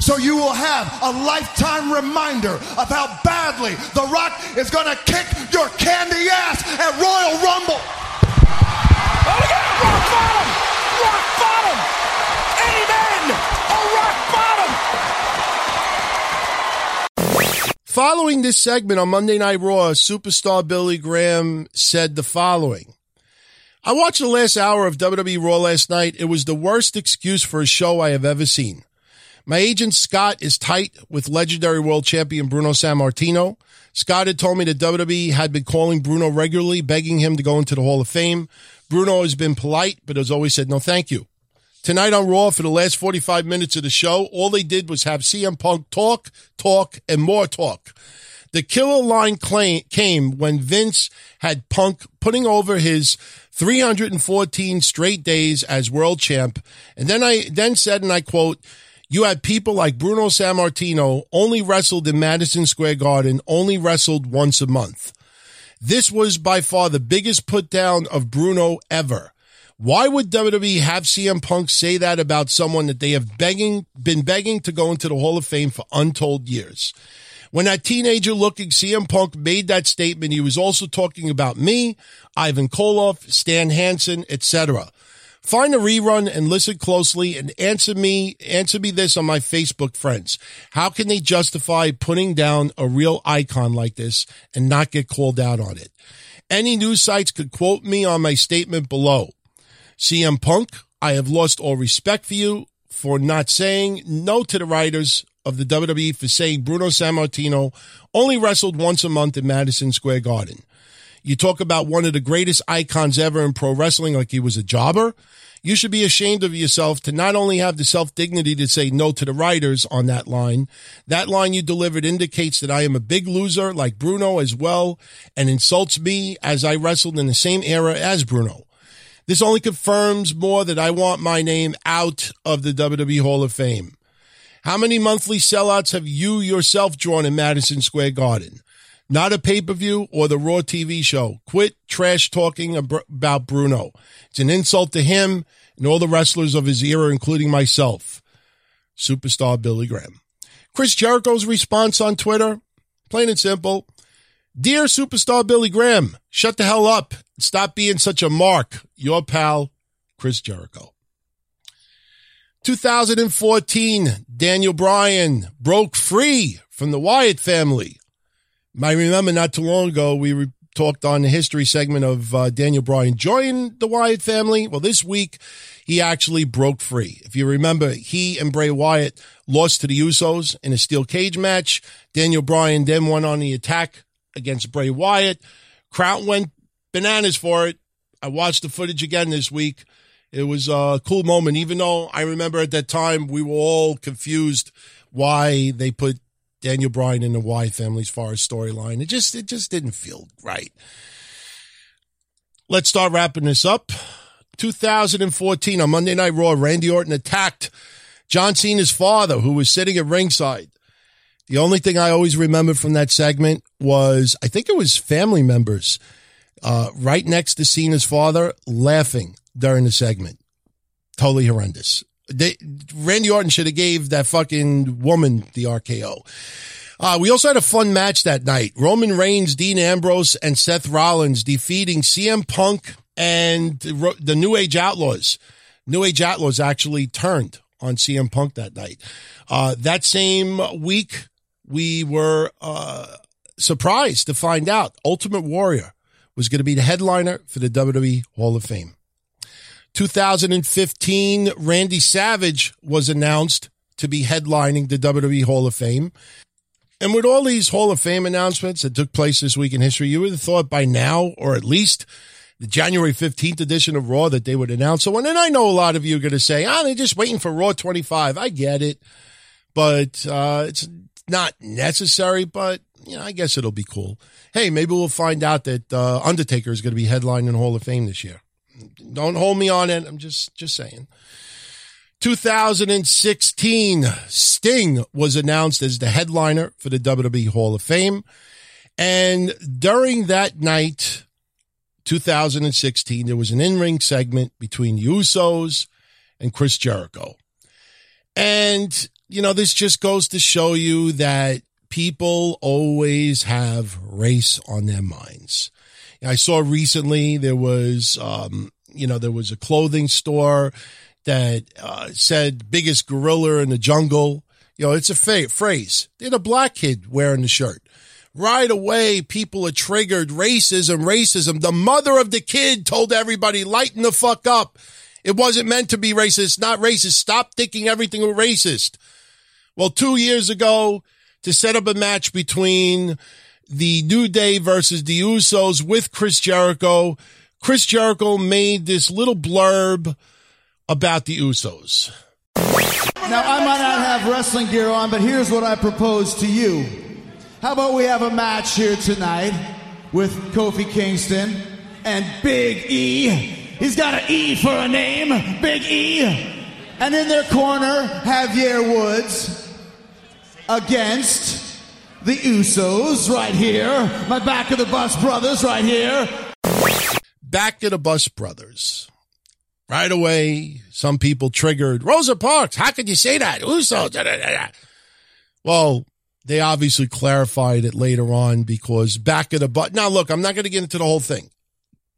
So you will have a lifetime reminder of how badly The Rock is going to kick your candy ass at Royal Rumble. Oh, we got a rock bottom! Rock bottom! Amen! A rock bottom! Following this segment on Monday Night Raw, superstar Billy Graham said the following. I watched the last hour of WWE Raw last night. It was the worst excuse for a show I have ever seen. My agent Scott is tight with legendary world champion Bruno Sammartino. Scott had told me that WWE had been calling Bruno regularly, begging him to go into the Hall of Fame. Bruno has been polite, but has always said no thank you. Tonight on Raw, for the last 45 minutes of the show, all they did was have CM Punk talk, talk, and more talk. The killer line claim, came when Vince had Punk putting over his 314 straight days as world champ. And then I then said, and I quote, you had people like Bruno Sammartino only wrestled in Madison Square Garden, only wrestled once a month. This was by far the biggest put down of Bruno ever. Why would WWE have CM Punk say that about someone that they have begging, been begging to go into the Hall of Fame for untold years? When that teenager looking CM Punk made that statement, he was also talking about me, Ivan Koloff, Stan Hansen, etc. Find a rerun and listen closely and answer me, answer me this on my Facebook friends. How can they justify putting down a real icon like this and not get called out on it? Any news sites could quote me on my statement below. CM Punk, I have lost all respect for you for not saying no to the writers of the WWE for saying Bruno Sammartino only wrestled once a month in Madison Square Garden. You talk about one of the greatest icons ever in pro wrestling like he was a jobber. You should be ashamed of yourself to not only have the self dignity to say no to the writers on that line. That line you delivered indicates that I am a big loser like Bruno as well and insults me as I wrestled in the same era as Bruno. This only confirms more that I want my name out of the WWE Hall of Fame. How many monthly sellouts have you yourself drawn in Madison Square Garden? Not a pay-per-view or the Raw TV show. Quit trash talking about Bruno. It's an insult to him and all the wrestlers of his era, including myself. Superstar Billy Graham. Chris Jericho's response on Twitter, plain and simple. Dear Superstar Billy Graham, shut the hell up. Stop being such a mark. Your pal, Chris Jericho. 2014, Daniel Bryan broke free from the Wyatt family. I remember not too long ago, we re- talked on the history segment of uh, Daniel Bryan joining the Wyatt family. Well, this week, he actually broke free. If you remember, he and Bray Wyatt lost to the Usos in a steel cage match. Daniel Bryan then went on the attack against Bray Wyatt. Crowd went bananas for it. I watched the footage again this week. It was a cool moment, even though I remember at that time we were all confused why they put Daniel Bryan and the Wyatt family as far as storyline. It just it just didn't feel right. Let's start wrapping this up. 2014 on Monday Night Raw, Randy Orton attacked John Cena's father, who was sitting at ringside. The only thing I always remember from that segment was I think it was family members uh, right next to Cena's father laughing during the segment. Totally horrendous. They, Randy Orton should have gave that fucking woman the RKO. Uh, we also had a fun match that night. Roman Reigns, Dean Ambrose, and Seth Rollins defeating CM Punk and the New Age Outlaws. New Age Outlaws actually turned on CM Punk that night. Uh, that same week, we were uh, surprised to find out Ultimate Warrior was going to be the headliner for the WWE Hall of Fame. 2015, Randy Savage was announced to be headlining the WWE Hall of Fame. And with all these Hall of Fame announcements that took place this week in history, you would have thought by now, or at least the January 15th edition of Raw, that they would announce someone. And I know a lot of you are going to say, ah, oh, they're just waiting for Raw 25. I get it. But uh, it's not necessary, but I guess it'll be cool. Hey, maybe we'll find out that uh, Undertaker is going to be headlining Hall of Fame this year. Don't hold me on it. I'm just just saying. 2016, Sting was announced as the headliner for the WWE Hall of Fame. And during that night, 2016, there was an in ring segment between Usos and Chris Jericho. And, you know, this just goes to show you that people always have race on their minds. I saw recently there was, um, you know, there was a clothing store that uh, said biggest gorilla in the jungle. You know, it's a fa- phrase. They're the black kid wearing the shirt. Right away, people are triggered. Racism, racism. The mother of the kid told everybody, lighten the fuck up. It wasn't meant to be racist. not racist. Stop thinking everything was racist. Well, two years ago, to set up a match between the New Day versus the Usos with Chris Jericho. Chris Jericho made this little blurb about the Usos. Now, I might not have wrestling gear on, but here's what I propose to you. How about we have a match here tonight with Kofi Kingston and Big E? He's got an E for a name, Big E. And in their corner, Xavier Woods against the Usos right here. My back of the bus brothers right here. Back of the bus brothers. Right away, some people triggered Rosa Parks. How could you say that? Usos. Well, they obviously clarified it later on because back of the bus. Now, look, I'm not going to get into the whole thing.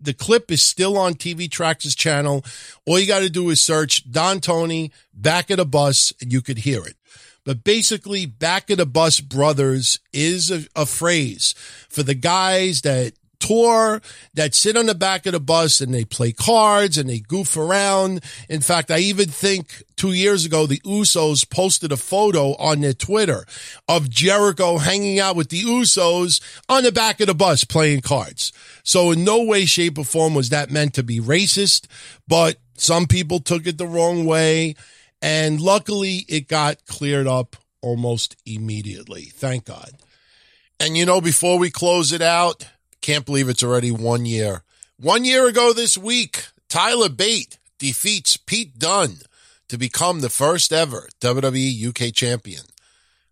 The clip is still on TV Tracks' channel. All you got to do is search Don Tony, back of the bus, and you could hear it. But basically, back of the bus brothers is a, a phrase for the guys that tour that sit on the back of the bus and they play cards and they goof around. In fact, I even think two years ago, the Usos posted a photo on their Twitter of Jericho hanging out with the Usos on the back of the bus playing cards. So in no way, shape or form was that meant to be racist, but some people took it the wrong way. And luckily, it got cleared up almost immediately. Thank God. And you know, before we close it out, can't believe it's already one year. One year ago this week, Tyler Bate defeats Pete Dunne to become the first ever WWE UK champion.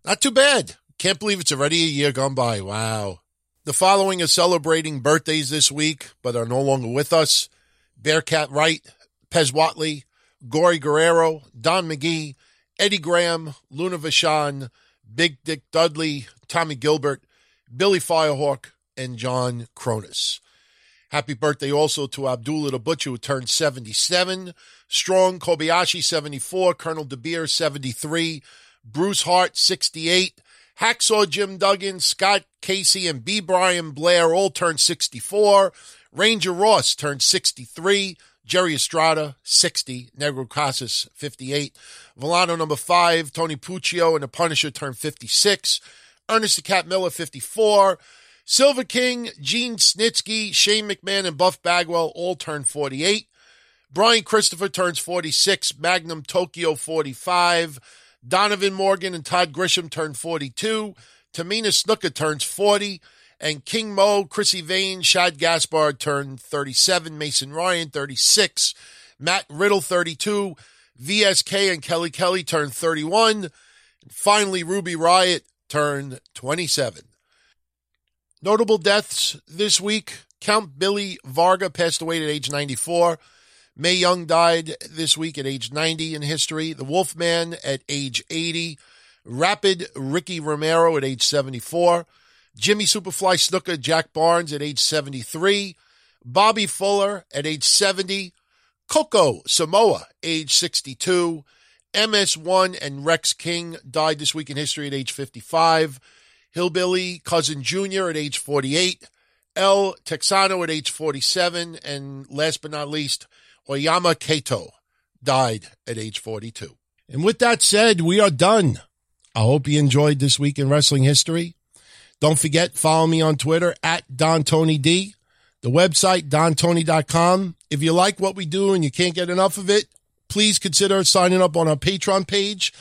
Not too bad. Can't believe it's already a year gone by. Wow. The following are celebrating birthdays this week, but are no longer with us. Bearcat Wright, Pez Whatley, Gory Guerrero, Don McGee, Eddie Graham, Luna Vachon, Big Dick Dudley, Tommy Gilbert, Billy Firehawk, and John Kronus. Happy birthday also to Abdullah the Butcher, who turned 77. Strong Kobayashi, 74. Colonel DeBeer, 73. Bruce Hart, 68. Hacksaw Jim Duggan, Scott Casey, and B. Brian Blair all turned 64. Ranger Ross turned 63. Jerry Estrada, 60. Negro Casas, 58. Villano number 5. Tony Puccio and the Punisher turned 56. Ernest the Cat Miller, 54. Silver King, Gene Snitsky, Shane McMahon, and Buff Bagwell all turned 48. Brian Christopher turns 46. Magnum Tokyo, 45. Donovan Morgan and Todd Grisham turn 42. Tamina Snuka turns 40 and King Mo, Krissy Vaine, Shad Gaspard turned 37, Mason Ryan 36, Matt Riddle 32, VSK and Kelly Kelly turned 31, and finally Ruby Riott turned 27. Notable deaths this week. Count Billy Varga passed away at age 94. Mae Young died this week at age 90 in history. The Wolfman at age 80. Rapid Ricky Romero at age 74. Jimmy Superfly Snuka, Jack Barnes at age 73, Bobby Fuller at age 70, Coco Samoa, age 62, MS1 and Rex King died this week in history at age 55. Hillbilly Cousin Jr. at age 48. El Texano at age 47. And last but not least, Oyama Kato died at age 42. And with that said, we are done. I hope you enjoyed this week in wrestling history. Don't forget, follow me on Twitter at Don Tony D. The website, dontony.com. If you like what we do and you can't get enough of it, please consider signing up on our Patreon page.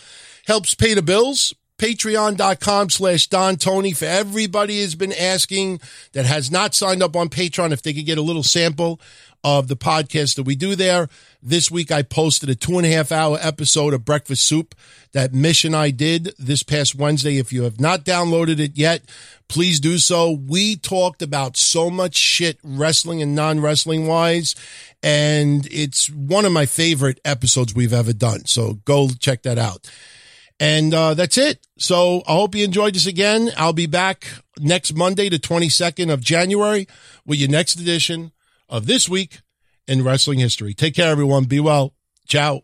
Helps pay the bills. Patreon.com slash Don Tony. For everybody has been asking that has not signed up on Patreon if they could get a little sample of the podcast that we do there. This week I posted a two and a half hour episode of Breakfast Soup that and I did this past Wednesday. If you have not downloaded it yet, please do so. We talked about so much shit, wrestling and non wrestling wise, and it's one of my favorite episodes we've ever done. So go check that out. And uh, that's it. So I hope you enjoyed this again. I'll be back next Monday, the 22nd of January, with your next edition of This Week in Wrestling History. Take care, everyone. Be well. Ciao.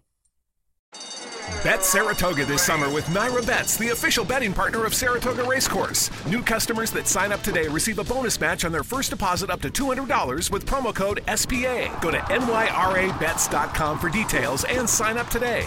Bet Saratoga this summer with NYRA Bets, the official betting partner of Saratoga Racecourse. New customers that sign up today receive a bonus match on their first deposit up to $200 with promo code SPA. Go to nyrabets.com for details and sign up today.